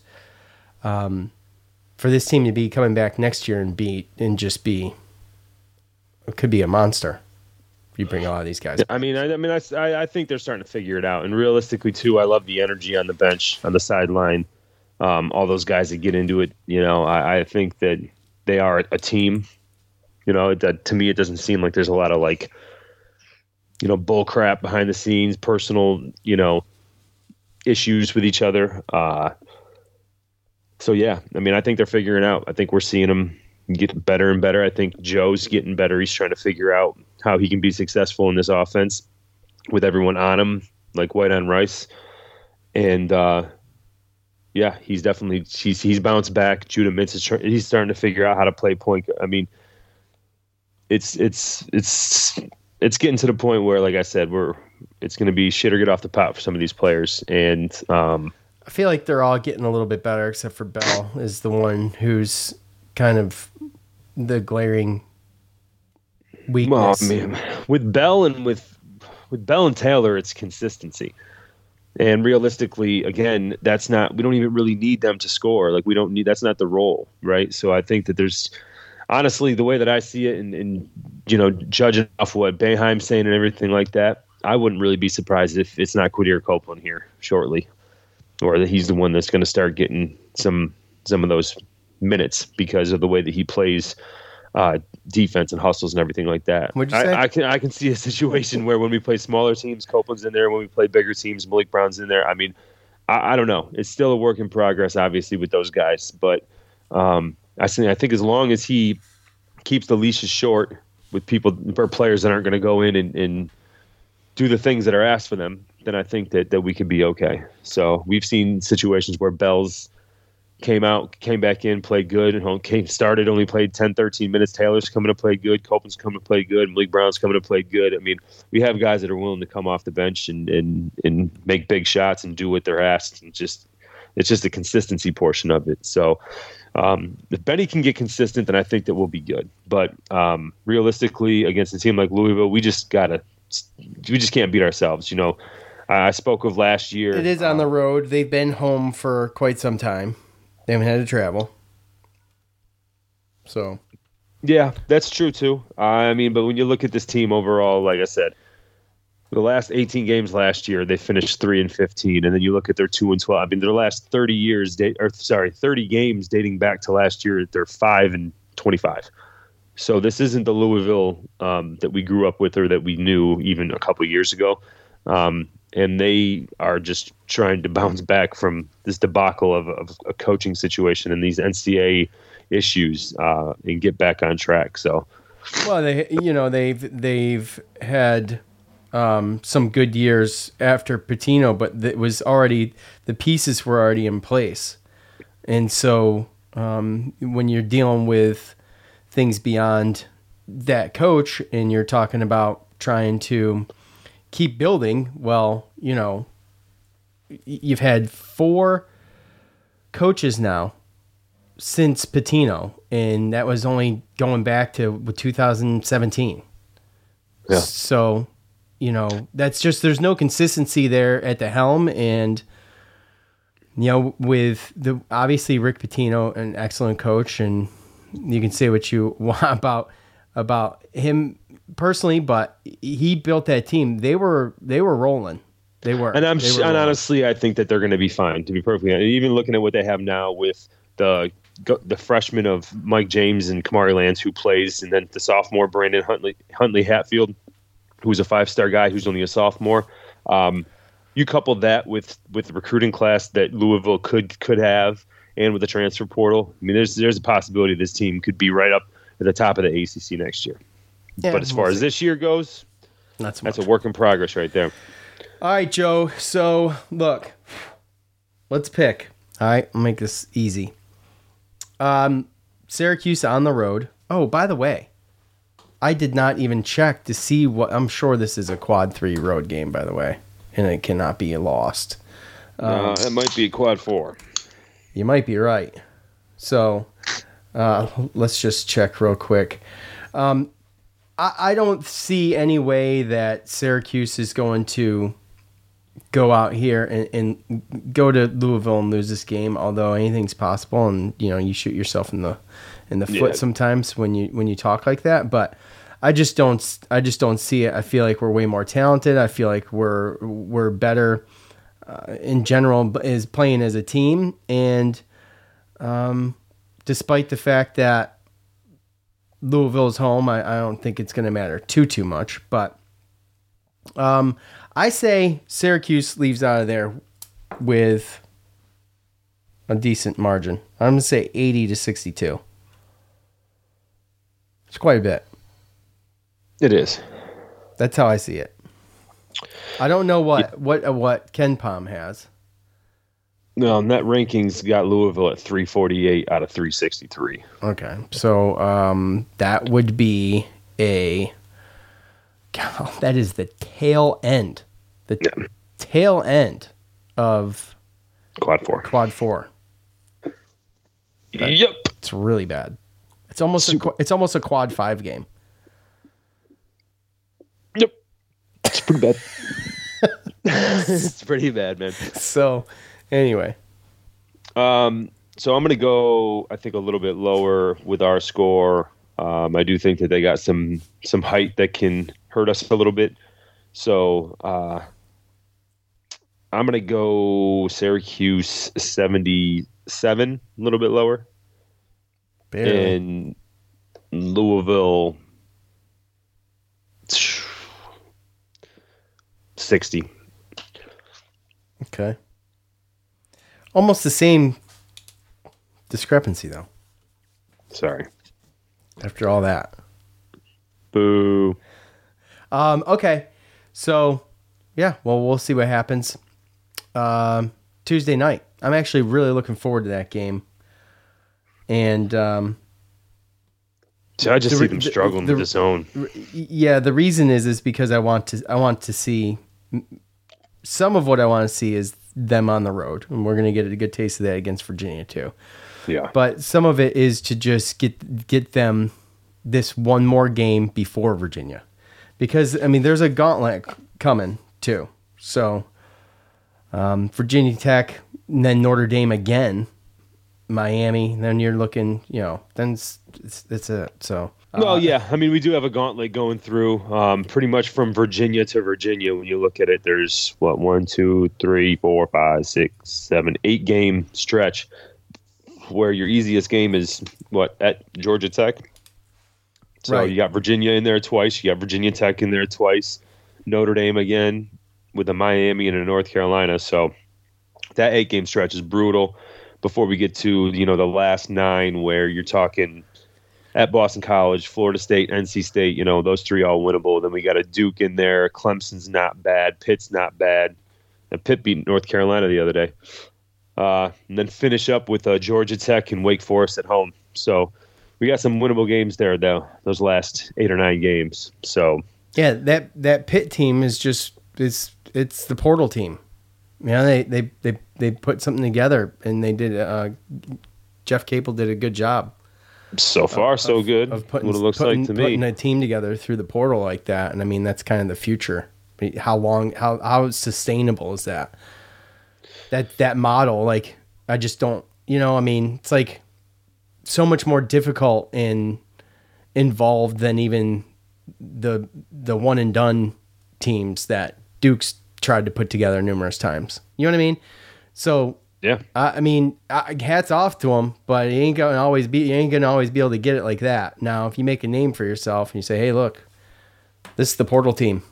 um, for this team to be coming back next year and be and just be could be a monster. You bring a lot of these guys. I mean, I, I mean, I, I think they're starting to figure it out. And realistically, too, I love the energy on the bench, on the sideline. Um, all those guys that get into it, you know, I, I think that they are a team. You know, that to me, it doesn't seem like there's a lot of like, you know, bull crap behind the scenes, personal, you know, issues with each other. Uh, so yeah, I mean, I think they're figuring out. I think we're seeing them get better and better. I think Joe's getting better. He's trying to figure out how he can be successful in this offense with everyone on him, like White on Rice. And uh, yeah, he's definitely he's he's bounced back. Judah Mintz is trying, he's starting to figure out how to play point. I mean, it's it's it's it's getting to the point where, like I said, we're it's going to be shit or get off the pot for some of these players, and um, I feel like they're all getting a little bit better, except for Bell is the one who's kind of the glaring weakness. I mean, with Bell and with with Bell and Taylor, it's consistency. And realistically, again, that's not we don't even really need them to score. Like we don't need that's not the role, right? So I think that there's honestly the way that I see it and, and you know, judging off what Boeheim's saying and everything like that, I wouldn't really be surprised if it's not Quadir Copeland here shortly. Or that he's the one that's gonna start getting some some of those minutes because of the way that he plays uh, defense and hustles and everything like that. What'd you say? I, I can I can see a situation where when we play smaller teams, Copeland's in there. When we play bigger teams, Maliq Brown's in there. I mean, I, I don't know. It's still a work in progress, obviously, with those guys. But um, I think I think as long as he keeps the leashes short with people or players that aren't going to go in and, and do the things that are asked for them, then I think that that we could be okay. So we've seen situations where Bell's came out, came back in, played good, and came started, only played 10, 13 minutes. Taylor's coming to play good. Copeland's coming to play good. Maliq Brown's coming to play good. I mean, we have guys that are willing to come off the bench and, and, and make big shots and do what they're asked. And just it's just a consistency portion of it. So um, if Benny can get consistent, then I think that we'll be good. But um, realistically, against a team like Louisville, we just gotta we just can't beat ourselves. You know, I spoke of last year. It is on the road. They've been home for quite some time. They haven't had to travel. So, Yeah, that's true too. I mean, but when you look at this team overall, like I said, the last 18 games last year, they finished three and 15, and then you look at their two and 12. I mean, their last 30 years, or sorry, 30 games dating back to last year, they're five and 25. So this isn't the Louisville um, that we grew up with or that we knew even a couple years ago. Um, and they are just trying to bounce back from this debacle of, of a coaching situation and these NCAA issues uh, and get back on track. So, well, they you know they've they've had um, some good years after Pitino, but it was already the pieces were already in place, and so um, when you're dealing with things beyond that coach and you're talking about trying to keep building, well, you know, you've had four coaches now since Pitino, and that was only going back to 2017. Yeah. So, you know, that's just there's no consistency there at the helm, and you know, with the obviously Rick Pitino, an excellent coach, and you can say what you [LAUGHS] want about about him personally, but he built that team. They were they were rolling. They were. and I'm were and rolling. honestly, I think that they're going to be fine. To be perfectly honest, even looking at what they have now with the the freshman of Mike James and Kamari Lands, who plays, and then the sophomore Brandon Huntley Huntley Hatfield, who's a five star guy who's only a sophomore. Um, you couple that with with the recruiting class that Louisville could could have, and with the transfer portal. I mean, there's there's a possibility this team could be right up at the top of the ACC next year. Yeah, but as far we'll as this year goes, Not so that's a work in progress right there. All right, Joe. So look, let's pick. All right, I'll make this easy. Um, Syracuse on the road. Oh, by the way, I did not even check to see what. I'm sure this is a quad three road game, by the way, and it cannot be lost. uh, it might be quad four. You might be right. So uh, let's just check real quick. Um, I, I don't see any way that Syracuse is going to go out here and, and go to Louisville and lose this game. Although anything's possible, and you know you shoot yourself in the in the foot Yeah. sometimes when you when you talk like that. But I just don't I just don't see it. I feel like we're way more talented. I feel like we're we're better uh, in general is playing as a team and um, despite the fact that Louisville's home, I, I don't think it's going to matter too too much. But um, I say Syracuse leaves out of there with a decent margin. I'm gonna say 80 to 62. It's quite a bit. It is. That's how I see it. I don't know what what uh, what KenPom has. No, net rankings got Louisville at 348 out of 363. Okay, so um, that would be a. God, [LAUGHS] that is the tail end, the tail end of quad four. Quad four. yep, it's really bad. It's almost a, it's almost a quad five game. Yep. It's pretty bad. [LAUGHS] [LAUGHS] it's pretty bad, man. So, anyway, Um, so I'm going to go, I think, a little bit lower with our score. Um, I do think that they got some some height that can hurt us a little bit. So uh, I'm going to go Syracuse 77, a little bit lower, Barely. and Louisville 60. okay, almost the same discrepancy though. Sorry. After all that. Boo. Um, okay. So, yeah, well, we'll see what happens. Um, Tuesday night. I'm actually really looking forward to that game. And, um, See, I just the see them struggling the- with this zone. yeah, the reason is is because I want to I want to see some of what I want to see is them on the road, and we're gonna get a good taste of that against Virginia too. Yeah. But some of it is to just get get them this one more game before Virginia, because I mean there's a gauntlet coming too. So um, Virginia Tech, and then Notre Dame again, Miami. Then you're looking, you know, then it's it's, it's a so. Uh, Well, yeah. I mean, we do have a gauntlet going through um, pretty much from Virginia to Virginia. When you look at it, there's what one, two, three, four, five, six, seven, eight game stretch where your easiest game is what at Georgia Tech. So Right. you got Virginia in there twice. You got Virginia Tech in there twice. Notre Dame again with a Miami and a North Carolina. So that eight game stretch is brutal. Before we get to you know the last nine, where you're talking at Boston College, Florida State, NC State, you know, those three all winnable. Then we got a Duke in there. Clemson's not bad. Pitt's not bad. And Pitt beat North Carolina the other day. Uh, and then finish up with uh, Georgia Tech and Wake Forest at home. So we got some winnable games there, though, those last eight or nine games. So, Yeah, that that Pitt team is just it's it's the portal team. You know, they they they they put something together and they did. Uh, Jeff Capel did a good job. So far, so good. Of putting what it looks putting, like to me. putting a team together through the portal like that, and I mean that's kind of the future. How long? How how sustainable is that? That that model, like I just don't. You know, I mean, it's like so much more difficult and involved than even the the one and done teams that Duke's tried to put together numerous times. You know what I mean? So yeah, I, I mean, I, hats off to him, but you ain't gonna always be you ain't gonna always be able to get it like that. Now, if you make a name for yourself and you say, "Hey, look, this is the portal team,"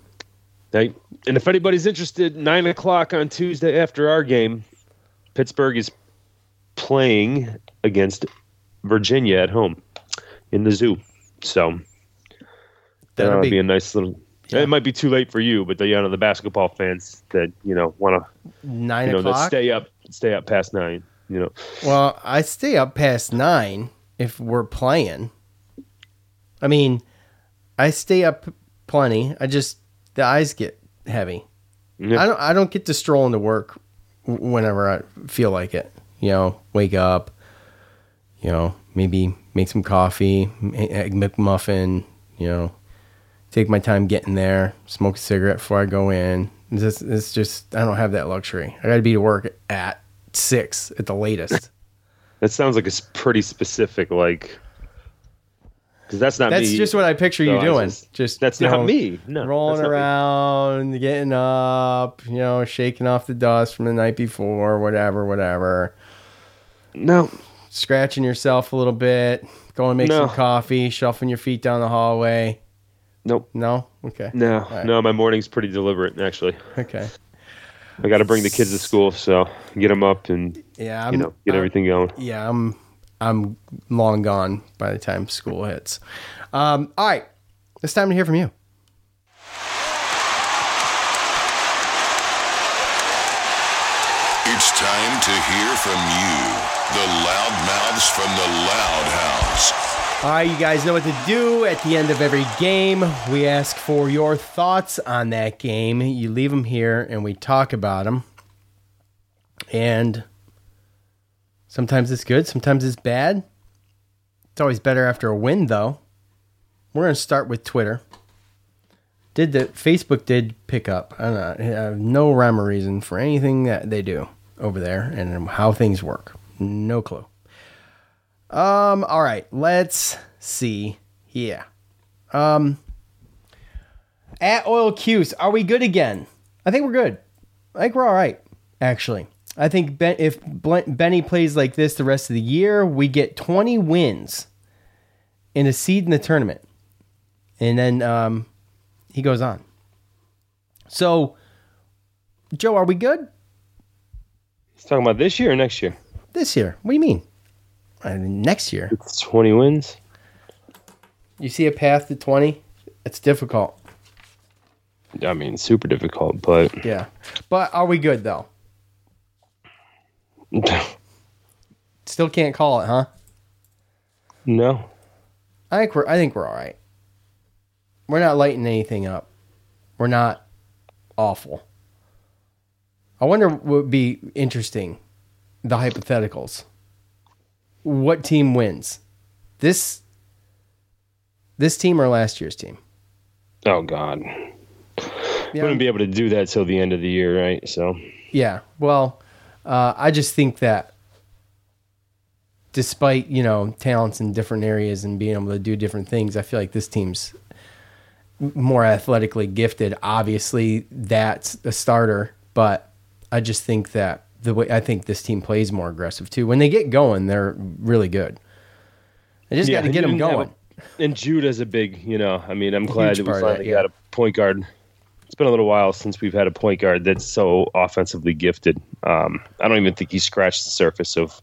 Right. And if anybody's interested, nine o'clock on Tuesday after our game, Pittsburgh is playing against Virginia at home in the zoo. So That'll be- be, a nice little. It might be too late for you, but the you know the basketball fans that you know want to nine you know o'clock. stay up stay up past nine. You know, Well, I stay up past nine if we're playing. I mean, I stay up plenty. I just the eyes get heavy. Yeah. I don't. I don't get to stroll into work whenever I feel like it. You know, wake up. You know, maybe make some coffee, egg McMuffin. You know, take my time getting there. Smoke a cigarette before I go in. It's just, it's just I don't have that luxury. I got to be to work at six at the latest. [LAUGHS] that sounds like it's pretty specific. Like, because that's not That's me. just what I picture So you doing. just- Just that's you not know, me. No, rolling that's not me. around, getting up, you know, shaking off the dust from the night before, whatever, whatever. No, scratching yourself a little bit, going to make No. some coffee, shuffling your feet down the hallway. Nope. No. Okay. No, All right. no, my morning's pretty deliberate actually. Okay. I got to bring the kids to school, so get them up and Yeah, you I'm- know get I'm- everything going. Yeah, I'm I'm long gone by the time school hits. Um, all right, it's time to hear from you. It's time to hear from you, the loud mouths from the Loud House. All right, you guys know what to do at the end of every game. We ask for your thoughts on that game. You leave them here, and we talk about them. And sometimes it's good, sometimes it's bad. It's always better after a win, though. We're going to start with Twitter. Did the Facebook did pick up? I, don't know, I have no rhyme or reason for anything that they do over there and how things work. No clue. Um, all right, let's see. Yeah. Um at Oil Q's, are we good again? I think we're good. I think we're all right, actually. I think ben, if Benny plays like this the rest of the year, we get 20 wins and a seed in the tournament. And then um, he goes on. So, Joe, are we good He's talking about this year or next year. this year? What do you mean? I mean, next year. It's 20 wins. You see a path to 20? It's difficult. I mean, super difficult, but Yeah. But are we good though? [LAUGHS] Still can't call it, huh? no. I think we're I think we're all right. We're not lighting anything up. We're not awful. I wonder what would be interesting the hypotheticals. What team wins? This this team or last year's team? Oh God. Yeah. Wouldn't be able to do that till the end of the year, right? So Yeah. Well, uh, I just think that despite, you know, talents in different areas and being able to do different things, I feel like this team's more athletically gifted. Obviously, that's a starter, but I just think that the way I think this team plays more aggressive too. When they get going, they're really good. They just got to get them going. a- and Jude is a big, you know, I mean, I'm glad that we of that, finally yeah. got a point guard. It's been a little while since we've had a point guard that's so offensively gifted. Um, I don't even think he scratched the surface of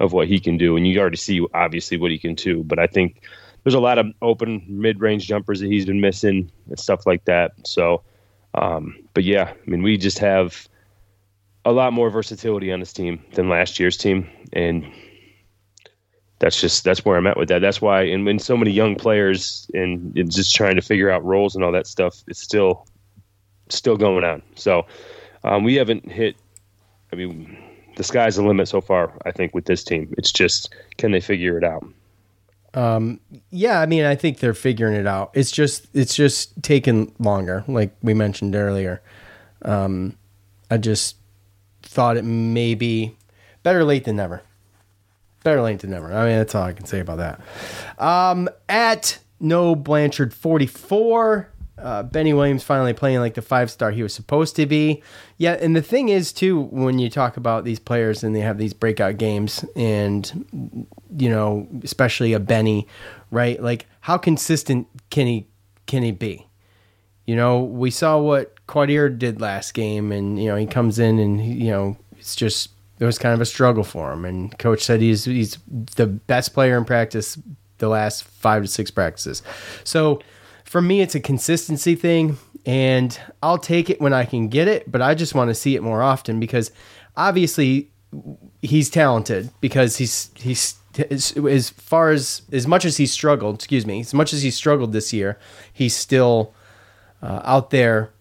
of what he can do, and you already see obviously what he can do. But I think there's a lot of open mid range jumpers that he's been missing and stuff like that. So, um, but yeah, I mean, we just have a lot more versatility on this team than last year's team, and that's just that's where I'm at with that. That's why, and when so many young players and, and just trying to figure out roles and all that stuff, it's still still going on. So um, we haven't hit. I mean, the sky's the limit so far. I think with this team, it's just can they figure it out? Um, yeah, I mean, I think they're figuring it out. It's just, it's just taken longer, like we mentioned earlier. Um, I just thought it may be better late than never. Better late than never. I mean, that's all I can say about that. Um, at no Blanchard 44, uh, Benny Williams finally playing like the five star he was supposed to be. Yeah, and the thing is too, when you talk about these players and they have these breakout games, and you know, especially a Benny, right? Like, how consistent can he can he be? You know, we saw what Quadir did last game, and you know, he comes in and he- you know, it's just it was kind of a struggle for him. And coach said he's he's the best player in practice the last five to six practices. So for me, it's a consistency thing, and I'll take it when I can get it. But I just want to see it more often because obviously he's talented because he's he's as, as far as as much as he's struggled. Excuse me, as much as he's struggled this year, he's still uh, out there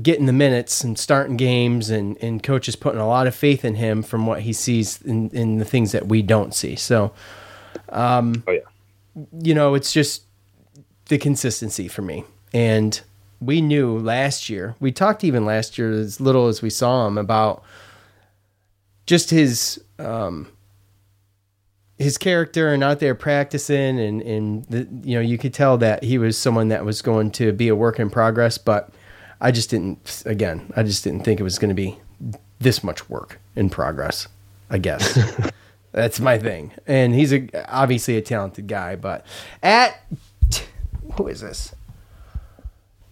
getting the minutes and starting games and, and coach is putting a lot of faith in him from what he sees in, in the things that we don't see. So, um, oh, yeah. you know, it's just the consistency for me. And we knew last year, we talked even last year, as little as we saw him, about just his, um, his character and out there practicing and, and the, you know, you could tell that he was someone that was going to be a work in progress, but I just didn't, again, I just didn't think it was going to be this much work in progress, I guess. [LAUGHS] That's my thing. And he's a, obviously a talented guy, but at, who is this?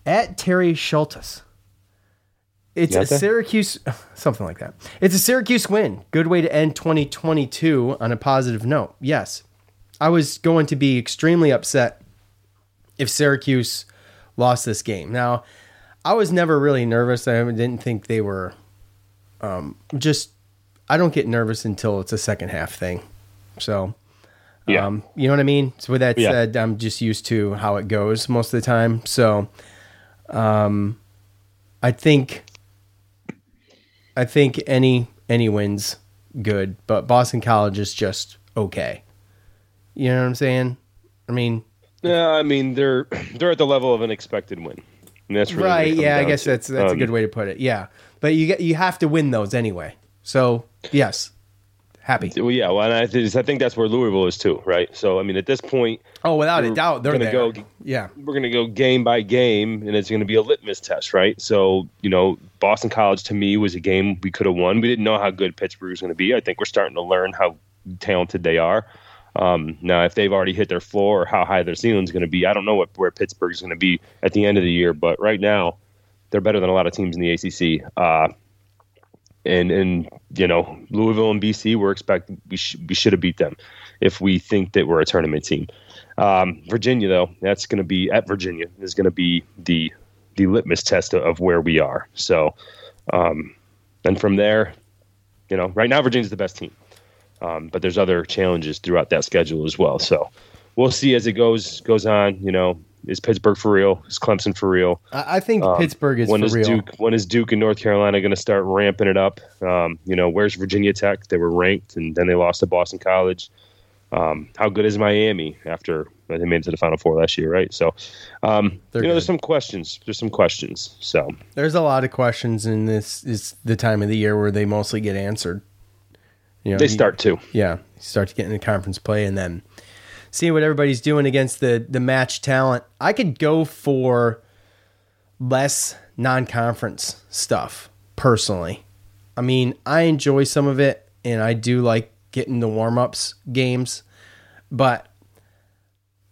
At Terry Schultes. It's a? Syracuse, [LAUGHS] something like that. It's a Syracuse win. Good way to end 2022 on a positive note. Yes, I was going to be extremely upset if Syracuse lost this game. Now, I was never really nervous. I didn't think they were um, just. I don't get nervous until it's a second half thing. So, Yeah. um, you know what I mean. So with that Yeah. said, I'm just used to how it goes most of the time. So, um, I think, I think any any wins good, but Boston College is just okay. You know what I'm saying? I mean, Yeah, I mean they're [CLEARS THROAT] they're at the level of an expected win, and that's really right? Yeah, I guess to. that's that's a Um, good way to put it. Yeah, but you get you have to win those anyway. So yes, happy. Well, yeah, well, and I, think- I think that's where Louisville is too, right? So, I mean, at this point, Oh, without a doubt, they're gonna there. go. Yeah. we're going to go game by game, and it's going to be a litmus test, right? So, you know, Boston College to me was a game we could have won. We didn't know how good Pittsburgh was going to be. I think we're starting to learn how talented they are. Um, now, if they've already hit their floor or how high their ceiling is going to be, I don't know what where Pittsburgh is going to be at the end of the year. But right now, they're better than a lot of teams in the ACC. Uh, and and you know Louisville and BC we're expecting we sh- we should have beat them if we think that we're a tournament team. Um, Virginia though that's going to be at Virginia is going to be the the litmus test of, of where we are. So um, and from there, you know right now Virginia's the best team, um, but there's other challenges throughout that schedule as well. So we'll see as it goes goes on. You know is Pittsburgh for real? Is Clemson for real? I think Um, Pittsburgh is when for is real. Duke when is Duke and North Carolina going to start ramping it up? Um, you know, where's Virginia Tech? They were ranked and then they lost to Boston College. Um, how good is Miami after they made it to the Final Four last year, right? So, um, you know, there's some questions. There's some questions. So, There's a lot of questions, and this is the time of the year where they mostly get answered. You know, They start to. Yeah, start to get into conference play, and then see what everybody's doing against the the match talent. I could go for less non-conference stuff personally. I mean, I enjoy some of it, and I do like getting the warm-ups games, but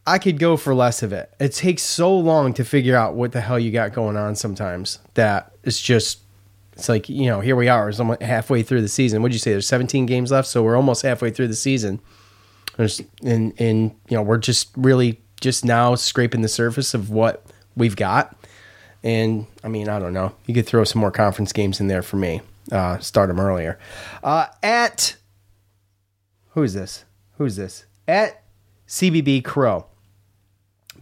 I could go for less of it. It takes so long to figure out what the hell you got going on sometimes that it's just it's like, you know, here we are. It's almost halfway through the season. What'd you say? There's 17 games left, so we're almost halfway through the season. There's and and you know, we're just really just now scraping the surface of what we've got. And I mean, I don't know. You could throw some more conference games in there for me. Uh, start them earlier. Uh, at who is this? Who is this? At CBB Crow.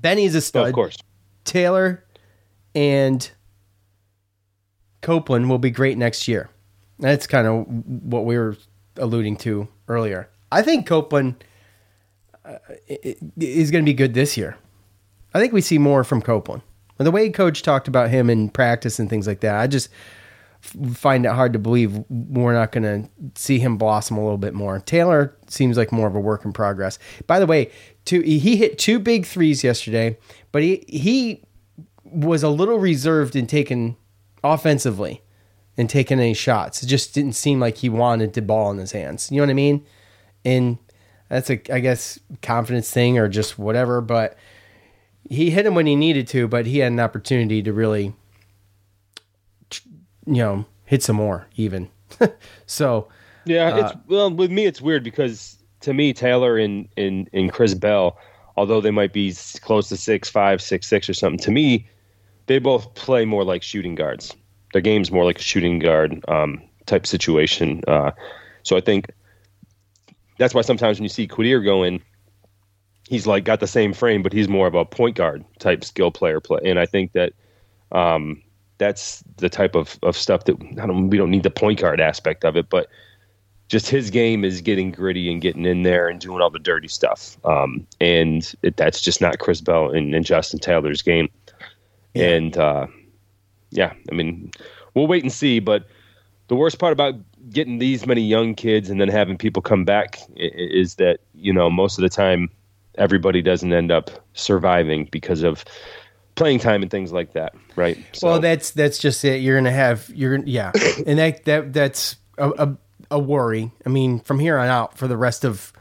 Benny's a stud. of course. Taylor and Copeland will be great next year. That's kind of what we were alluding to earlier. I think Copeland uh, is going to be good this year. I think we see more from Copeland. The way coach talked about him in practice and things like that, I just find it hard to believe we're not going to see him blossom a little bit more. Taylor seems like more of a work in progress. By the way, two, he hit two big threes yesterday, but he he was a little reserved in taking offensively and taking any shots. It just didn't seem like he wanted the ball in his hands. You know what I mean? And that's a I guess confidence thing or just whatever, but he hit him when he needed to, but he had an opportunity to really you know, hit some more even. [LAUGHS] so Yeah, uh, it's well with me it's weird because to me Taylor and and, and Chris Bell, although they might be close to six five, six six or something, to me they both play more like shooting guards. Their game's more like a shooting guard um, type situation. Uh, so I think that's why sometimes when you see Quadir go in, he's like got the same frame, but he's more of a point guard type skill player play. And I think that um, that's the type of, of stuff that don't, we don't need the point guard aspect of it, but just his game is getting gritty and getting in there and doing all the dirty stuff. Um, and it, that's just not Chris Bell and, and Justin Taylor's game. And uh, yeah, I mean, we'll wait and see. But the worst part about getting these many young kids and then having people come back is that you know most of the time everybody doesn't end up surviving because of playing time and things like that, right? well, that's that's just it. You're gonna have you're gonna yeah, [COUGHS] and that that that's a, a a worry. I mean, from here on out for the rest of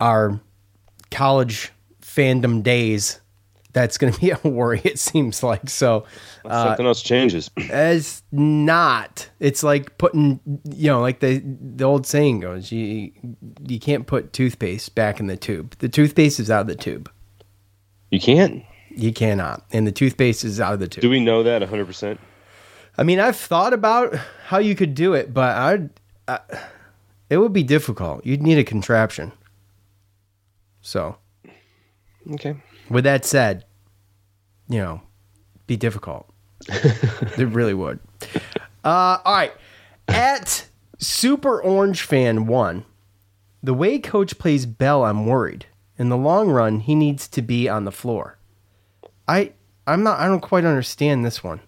our college fandom days, that's going to be [LAUGHS] a worry. It seems like so. Uh, Something else changes. [CLEARS THROAT] As not. It's like putting, you know, like the the old saying goes, you you can't put toothpaste back in the tube. The toothpaste is out of the tube. You can't. You cannot, and the toothpaste is out of the tube. Do we know that 100? percent I mean, I've thought about how you could do it, but I'd, I, it would be difficult. You'd need a contraption. So, Okay. with that said, you know, be difficult. [LAUGHS] it really would. Uh, all right. At Super Orange Fan 1, the way coach plays Bell, I'm worried. In the long run, he needs to be on the floor. I I'm not I don't quite understand this one.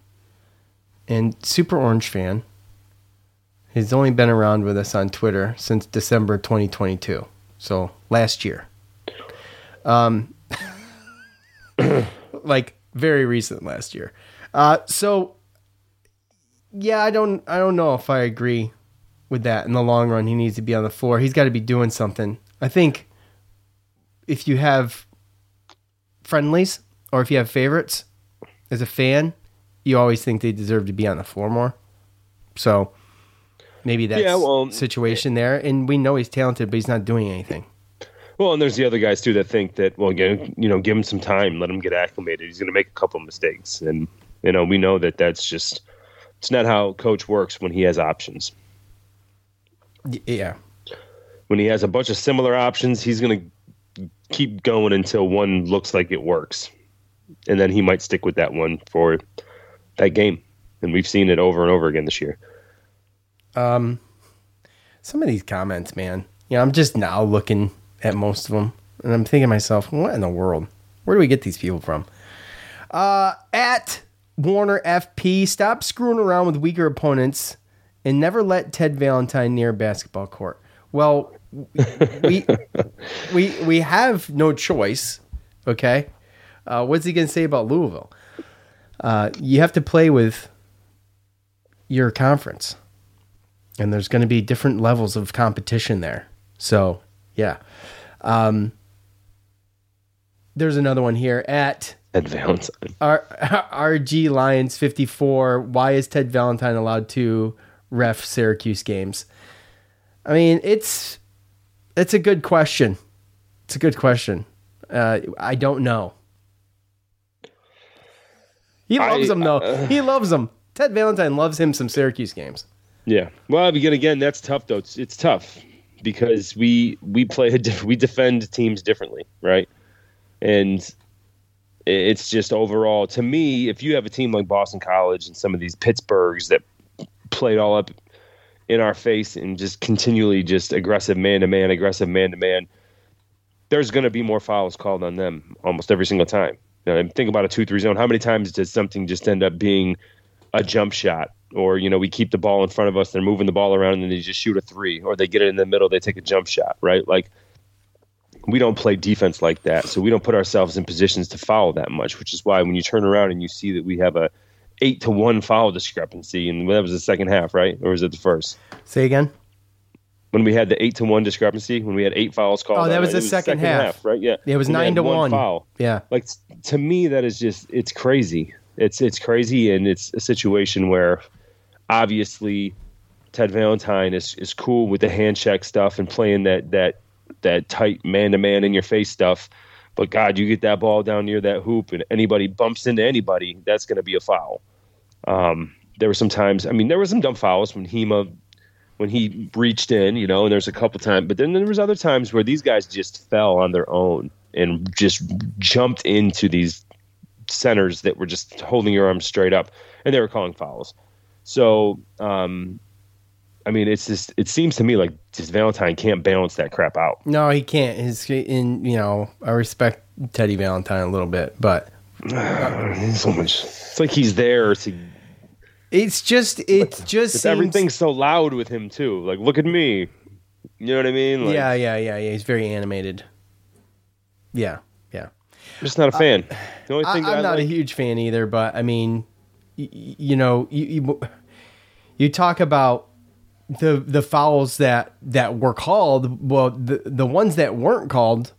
And Super Orange Fan has only been around with us on Twitter since December 2022. So last year. Um [COUGHS] like very recent last year. Uh, so yeah, I don't I don't know if I agree with that. In the long run, he needs to be on the floor. He's got to be doing something. I think if you have friendlies or if you have favorites as a fan, you always think they deserve to be on the floor more. So maybe that's Yeah, well, situation there. And we know he's talented, but he's not doing anything. Well, and there's the other guys too that think that well, again, you know, give him some time, let him get acclimated. He's going to make a couple of mistakes, and you know, we know that that's just it's not how coach works when he has options. Yeah. When he has a bunch of similar options, he's going to keep going until one looks like it works, and then he might stick with that one for that game. And we've seen it over and over again this year. Um, some of these comments, man. You know, I'm just now looking at most of them, and I'm thinking to myself, what in the world? Where do we get these people from? Uh, at Warner FP, stop screwing around with weaker opponents, and never let Ted Valentine near basketball court. Well, we [LAUGHS] we we have no choice. Okay, uh, what's he gonna say about Louisville? Uh, you have to play with your conference and there's going to be different levels of competition there. So, yeah. Um, there's another one here at Ted Valentine. R- [LAUGHS] RG Lions 54. Why is Ted Valentine allowed to ref Syracuse games? I mean, it's it's a good question. It's a good question. Uh, I don't know. He loves I- them though. uh, he loves them. Ted Valentine loves him some Syracuse games. Yeah. Well, again, again, that's tough though. It's, it's tough because we we play diff- we defend teams differently, right? And it's just overall to me, if you have a team like Boston College and some of these Pittsburghs that played all up in our face and just continually just aggressive man to man, aggressive man to man, there's going to be more fouls called on them almost every single time. And think about a two three zone. How many times does something just end up being a jump shot? Or, you know, we keep the ball in front of us, they're moving the ball around and then they just shoot a three, or they get it in the middle, they take a jump shot, right? Like we don't play defense like that. So we don't put ourselves in positions to foul that much, which is why when you turn around and you see that we have a eight to one foul discrepancy, and that was the second half, right? Or was it the first? Say again. When we had the eight to one discrepancy, when we had eight fouls called. Oh, that was the it second half. right? Yeah, Yeah, it was nine to one. foul. Yeah. Like to me, that is just it's crazy. It's it's crazy, and it's a situation where obviously Ted Valentine is is cool with the hand check stuff and playing that that that tight man to man in your face stuff. But God, you get that ball down near that hoop, and anybody bumps into anybody, that's going to be a foul. Um, there were some times. I mean, there were some dumb fouls when Hima when he reached in, you know, and there's a couple times, but then there was other times where these guys just fell on their own and just jumped into these centers that were just holding your arms straight up, and they were calling fouls. So, um, I mean, it's just it seems to me like just Valentine can't balance that crap out. No, he can't. His in you know, I respect Teddy Valentine a little bit, but [SIGHS] so much. It's like he's there to. It's just it just It's seems, everything's so loud with him too. Like, look at me. You know what I mean? Like, yeah, yeah, yeah, yeah. He's very animated. Yeah, yeah. I'm just not a fan. the only I, thing I not a huge fan either, but I mean, y- y- you know, you, you you talk about the the fouls that that were called. Well, the the ones that weren't called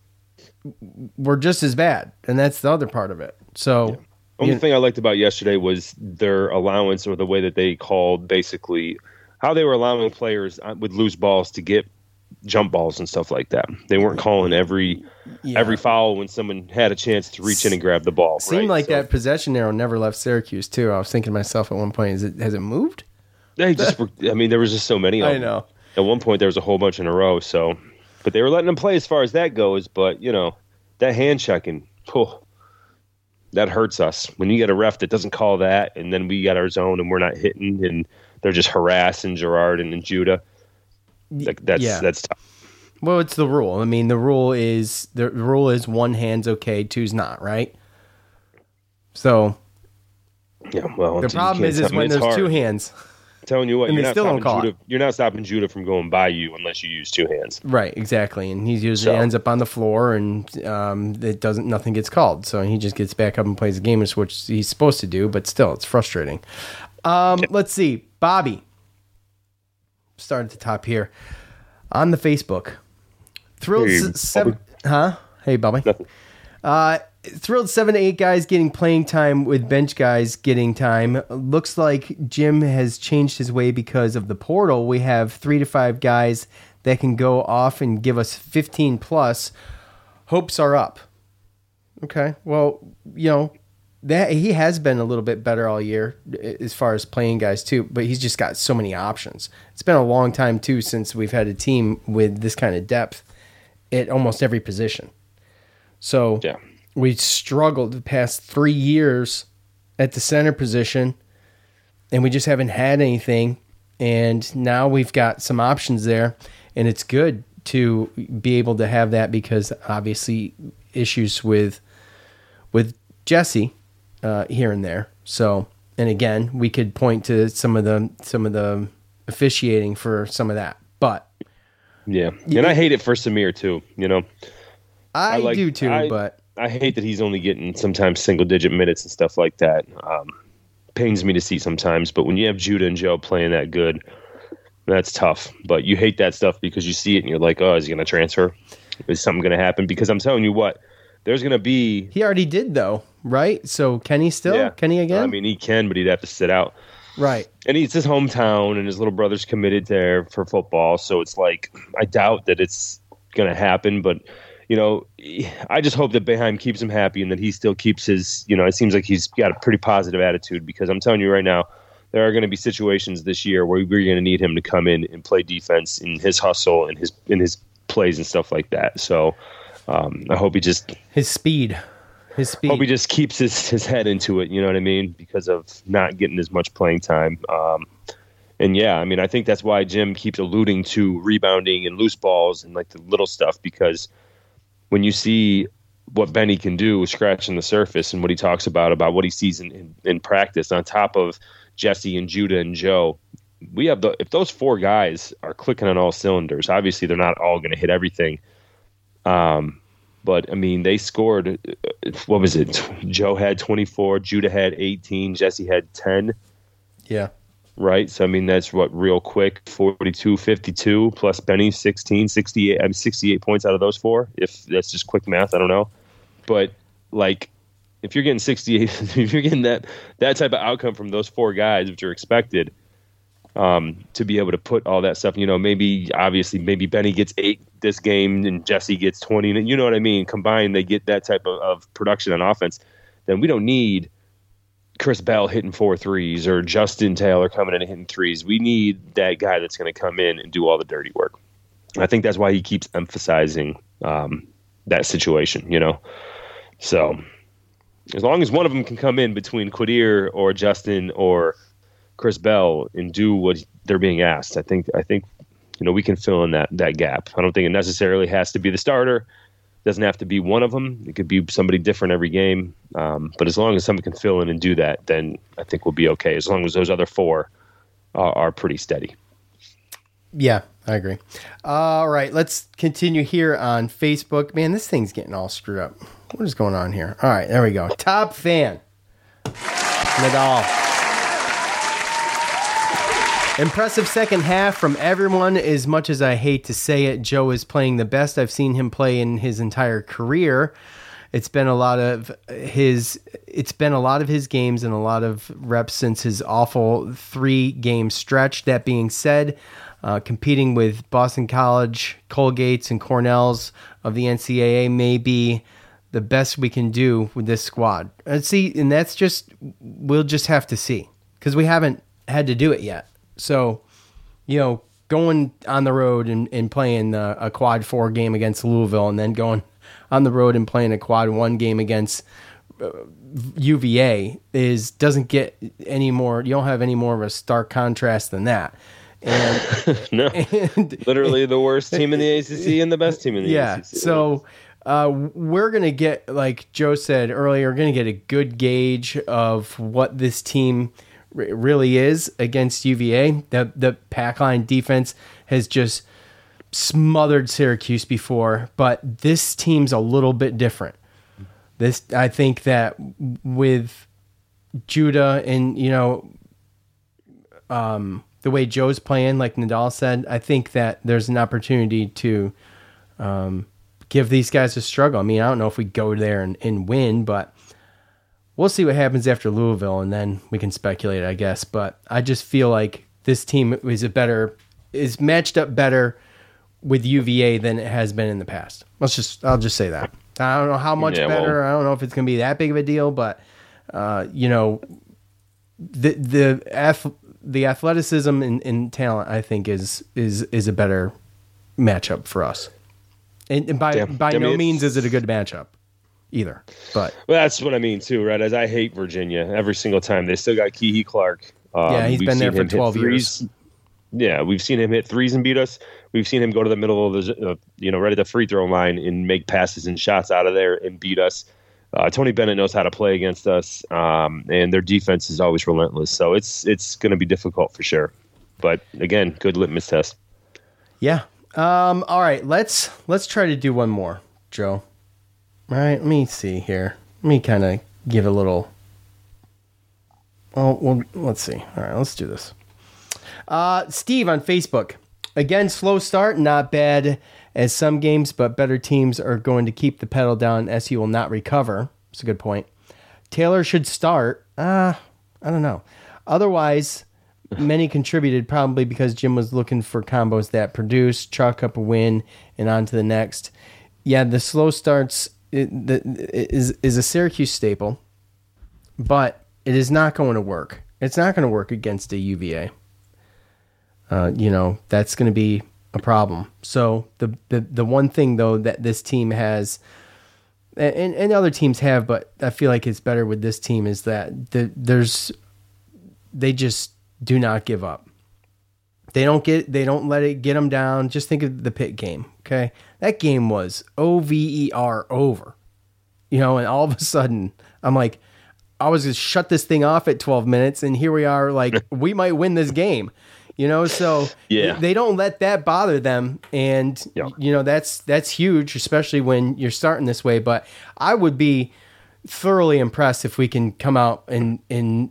were just as bad, and that's the other part of it. So Only you- thing I liked about yesterday was their allowance or the way that they called basically how they were allowing players uh, with loose balls to get jump balls and stuff like that. They weren't calling every Yeah. every foul when someone had a chance to reach in and grab the ball. It seemed right? like So that possession arrow never left Syracuse too. I was thinking to myself at one point, is it has it moved? They just were, I mean, there was just so many of I know. At one point, there was a whole bunch in a row. So, but they were letting them play as far as that goes. But you know, that hand checking, oh, that hurts us. When you get a ref that doesn't call that, and then we got our zone and we're not hitting, and they're just harassing Girard and, and Judah. Like, that's yeah. that's tough. Well, it's the rule. I mean, the rule is the rule is one hand's okay, two's not, right? So Yeah, well, the problem is, is when there's hard. two hands. Telling you what, And you're they not still don't stopping call it. Judah. You're not stopping Judah from going by you unless you use two hands. Right, exactly, and he usually So- ends up on the floor, and um, it doesn't. Nothing gets called, so he just gets back up and plays the game, which he's supposed to do. But still, it's frustrating. Um, let's see, Bobby. Start at the top here on the Facebook. Thrilled Hey, s- seven, Bobby. huh? Hey, Bobby. Uh, thrilled seven to eight guys getting playing time with bench guys getting time. Looks like Jim has changed his way because of the portal. We have three to five guys that can go off and give us 15 plus. Hopes are up. Okay. Well, you know, that he has been a little bit better all year as far as playing guys too, but he's just got so many options. It's been a long time too since we've had a team with this kind of depth at almost every position. So yeah. We struggled the past three years at the center position, and we just haven't had anything. And now we've got some options there, and it's good to be able to have that because obviously issues with with Jesse uh, here and there. So, and again, we could point to some of the some of the officiating for some of that, but Yeah, and I hate it for Symir too. You know, I, like- do too. I- but I hate that he's only getting sometimes single digit minutes and stuff like that. Um, pains me to see sometimes, but when you have Judah and Joe playing that good, that's tough. But you hate that stuff because you see it and you're like, oh, is he going to transfer? Is something going to happen? Because I'm telling you what, there's going to be. he already did though, right? So can he still? Yeah. Can he again? I mean, he can, but he'd have to sit out. right. and it's his hometown and his little brother's committed there for football so it's like i doubt that it's going to happen but you know i just hope that Boeheim keeps him happy and that he still keeps his you know it seems like he's got a pretty positive attitude because i'm telling you right now there are going to be situations this year where we're going to need him to come in and play defense in his hustle and his in his plays and stuff like that so um, i hope he just His speed, his speed. Hope he just keeps his, his head into it, you know what I mean? Because of not getting as much playing time. Um, and yeah, I mean, I think that's why Jim keeps alluding to rebounding and loose balls and like the little stuff because when you see what Benny can do scratching the surface and what he talks about, about what he sees in, in, in practice on top of Jesse and Judah and Joe, we have the, if those four guys are clicking on all cylinders, obviously they're not all going to hit everything. Um, but I mean, they scored. uh, What was it? Joe had 24, Judah had 18, Jesse had 10, yeah. Right? So I mean, that's what real quick 42, 52 plus Benny 16, 68. I mean, 68 points out of those four. If that's just quick math, I don't know. But like, if you're getting 68, [LAUGHS] if you're getting that that type of outcome from those four guys, which are expected, um, to be able to put all that stuff. You know, maybe obviously maybe Benny gets eight this game and Jesse gets twenty. And you know what I mean? Combined, they get that type of, of production on offense. Then we don't need Chris Bell hitting four threes or Justin Taylor coming in and hitting threes. We need that guy that's going to come in and do all the dirty work. I think that's why he keeps emphasizing um, that situation. You know, so as long as one of them can come in between Quadir or Justin or Chris Bell and do what they're being asked. I think I think you know we can fill in that that gap. I don't think it necessarily has to be the starter. Doesn't have to be one of them. It could be somebody different every game. Um, but as long as someone can fill in and do that, then I think we'll be okay. As long as those other four are, are pretty steady. Yeah, I agree. All right, let's continue here on Facebook. Man, this thing's getting all screwed up. What is going on here? All right, there we go. Top fan. Nadal. Impressive second half from everyone. As much as I hate to say it, Joe is playing the best I've seen him play in his entire career. It's been a lot of his. It's been a lot of his games and a lot of reps since his awful three game stretch. That being said, uh, competing with Boston College, Colgates, and Cornells of the NCAA may be the best we can do with this squad. And see, and that's just we'll just have to see because we haven't had to do it yet. So, you know, going on the road and, and playing uh, a quad four game against Louisville, and then going [LAUGHS] on the road and playing a quad one game against uh, UVA is doesn't get any more. You don't have any more of a stark contrast than that. And [LAUGHS] no, [LAUGHS] literally the worst team in the ACC and the best team in the yeah, ACC. so uh, we're gonna get, like Joe said earlier, we're gonna get a good gauge of what this team really is against UVA. The the pack line defense has just smothered Syracuse before, but this team's a little bit different. This I think that with Judah and you know um, the way Joe's playing, like Nadal said, I think that there's an opportunity to um, give these guys a struggle. I mean, I don't know if we go there and, and win, but we'll see what happens after Louisville, and then we can speculate, I guess. But I just feel like this team is a better is matched up better with UVA than it has been in the past. Let's just I'll just say that. I don't know how much Yeah, well- better. I don't know if it's going to be that big of a deal, but uh, you know, the the ath- the athleticism and, and talent I think is is is a better matchup for us. And, and by Yeah. by I mean, no means is it a good matchup either. But Well, that's what I mean too, right? As I hate Virginia every single time. They still got Kihei Clark. Um, Yeah, he's been there for 12 years. Yeah, we've seen him hit threes and beat us. We've seen him go to the middle of the, uh, you know, right at the free throw line and make passes and shots out of there and beat us. Uh, Tony Bennett knows how to play against us, um, and their defense is always relentless. So it's it's going to be difficult for sure. But again, good litmus test. yeah. Um all right, let's let's try to do one more, Joe. All right, let me see here. Let me kind of give a little Oh, well, let's see. All right, let's do this. Uh, Steve on Facebook. Again, slow start, not bad as some games, but better teams are going to keep the pedal down. SU will not recover. It's a good point. Taylor should start. Uh, I don't know. Otherwise, many contributed probably because Jim was looking for combos that produce, chalk up a win, and on to the next. Yeah, the slow starts it, is is a Syracuse staple, but it is not going to work. It's not going to work against a UVA. Uh, you know that's going to be a problem. So the, the the one thing though that this team has, and and other teams have, but I feel like it's better with this team is that the, there's they just do not give up. They don't get they don't let it get them down. Just think of the Pitt game. Okay, that game was O V E R over. You know, and all of a sudden I'm like, I was gonna shut this thing off at 12 minutes, and here we are. Like [LAUGHS] we might win this game. You know, so Yeah. they don't let that bother them, and you know that's that's huge, especially when you're starting this way. But I would be thoroughly impressed if we can come out and and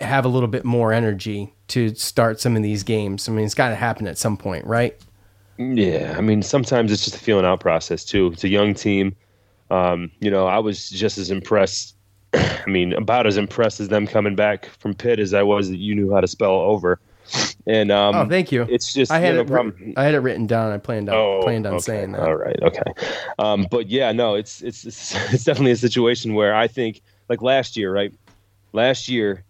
have a little bit more energy to start some of these games. I mean, it's got to happen at some point, right? Yeah, I mean, sometimes it's just a feeling out process too. It's a young team. Um, you know, I was just as impressed. [CLEARS THROAT] I mean, about as impressed as them coming back from Pitt as I was that you knew how to spell over. And um, oh, thank you. It's just I had you know, it. problem. Written, I had it written down. I planned on Oh, planned on okay. saying that. All right, okay. Um, but yeah, no, it's, it's it's [LAUGHS] it's definitely a situation where I think like last year, right? Last year,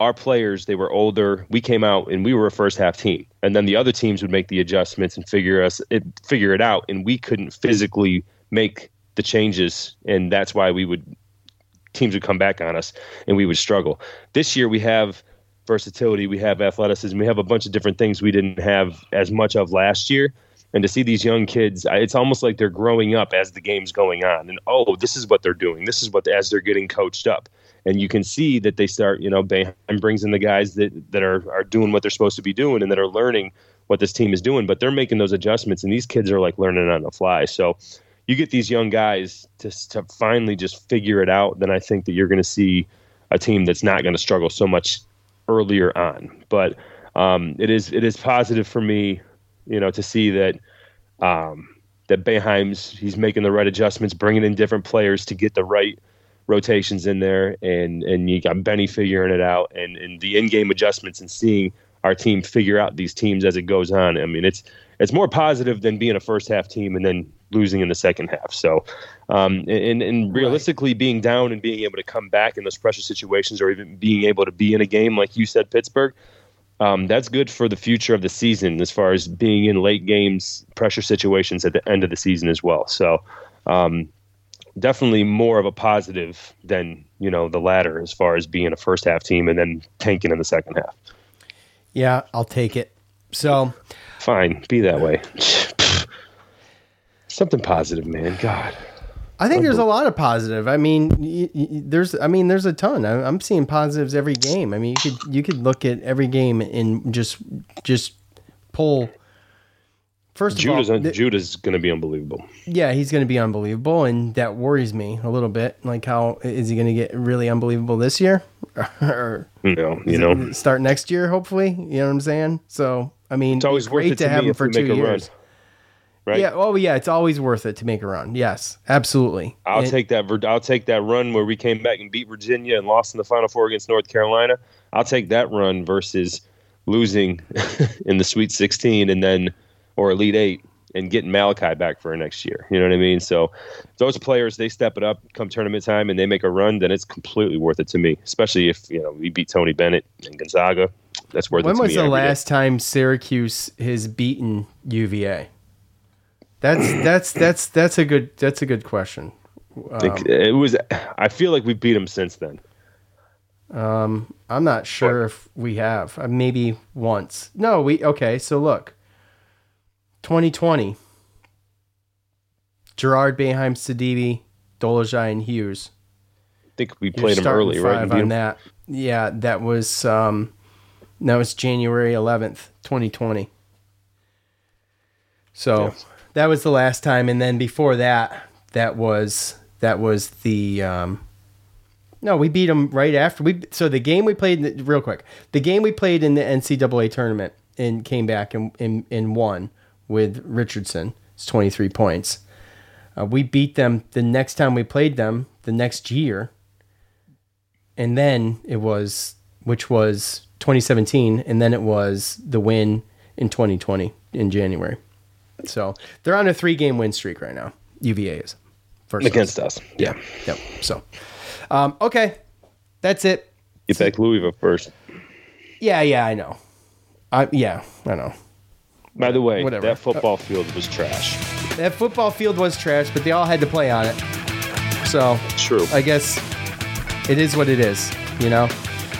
our players they were older. We came out and we were a first half team, and then the other teams would make the adjustments and figure us it, figure it out, and we couldn't physically make the changes, and that's why we would teams would come back on us and we would struggle. This year we have versatility, we have athleticism, we have a bunch of different things we didn't have as much of last year. And to see these young kids, it's almost like they're growing up as the game's going on. And oh, this is what they're doing. This is what as they're getting coached up. And you can see that they start, you know, Boeheim brings in the guys that, that are, are doing what they're supposed to be doing and that are learning what this team is doing. But they're making those adjustments, and these kids are like learning on the fly. So you get these young guys to, to finally just figure it out, then I think that you're going to see a team that's not going to struggle so much earlier on. But um, it is it is positive for me, you know, to see that um, that Boeheim's he's making the right adjustments, bringing in different players to get the right rotations in there, and and you got Benny figuring it out, and and the in-game adjustments and seeing our team figure out these teams as it goes on. I mean, it's it's more positive than being a first half team and then losing in the second half. So, um, and and realistically, being down and being able to come back in those pressure situations, or even being able to be in a game like you said, Pittsburgh. Um, that's good for the future of the season as far as being in late games, pressure situations at the end of the season as well. So, um, definitely more of a positive than you know the latter as far as being a first half team and then tanking in the second half. Yeah, I'll take it. So, fine, be that way. [SIGHS] Something positive, man. God. I think there's a lot of positive. I mean, y- y- there's, I mean, there's a ton. I- I'm seeing positives every game. I mean, you could, you could look at every game and just, just pull. First of all, th- Judah's going to be unbelievable. yeah, he's going to be unbelievable, and that worries me a little bit. Like, how is he going to get really unbelievable this year, [LAUGHS] or No, you know, start next year? Hopefully, you know what I'm saying. So, I mean, it's always worth great it to to have him for two make a run. years. Right? Yeah. Oh, yeah. It's always worth it to make a run. Yes, absolutely. I'll And- take that. I'll take that run where we came back and beat Virginia and lost in the Final Four against North Carolina. I'll take that run versus losing [LAUGHS] in the Sweet 16 and then or Elite Eight and getting Malachi back for next year. You know what I mean? So those players they step it up come tournament time and they make a run, then it's completely worth it to me. Especially if you know we beat Tony Bennett and Gonzaga. That's worth When it to was the every day. last time Syracuse has beaten UVA? That's [CLEARS THROAT] that's that's that's a good that's a good question. Um, it was. I feel like we beat them since then. Um, I'm not sure if we have. Uh, maybe once. No, we okay. So look, 2020. Girard, Boeheim, Sidibe, Dolezaj, and Hughes. I think we played them early, right? beat that. Yeah, that was um, that was January 11th, 2020. So that was the last time, and then before that, that was that was the um, no, we beat them right after we. So the game we played, the- real quick, the game we played in the NCAA tournament and came back and and, and won with Richardson. It's 23 points. Uh, we beat them the next time we played them the next year, and then it was which was 2017, and then it was the win in 2020 in January. So they're on a three game win streak right now. UVA is first Against us. Yeah. Yep. So, um, okay, that's it. Get back Louisville first. Yeah. Yeah. I know. I yeah. I know. By the way, Whatever. that football field was trash. That football field was trash, but they all had to play on it. So true. I guess it is what it is. You know.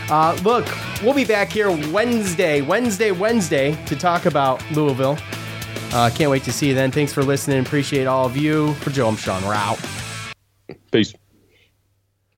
Uh, look, we'll be back here Wednesday, Wednesday, Wednesday to talk about Louisville. Uh, can't wait to see you then. Thanks for listening. Appreciate all of you. For Joe, I'm Sean out. Peace.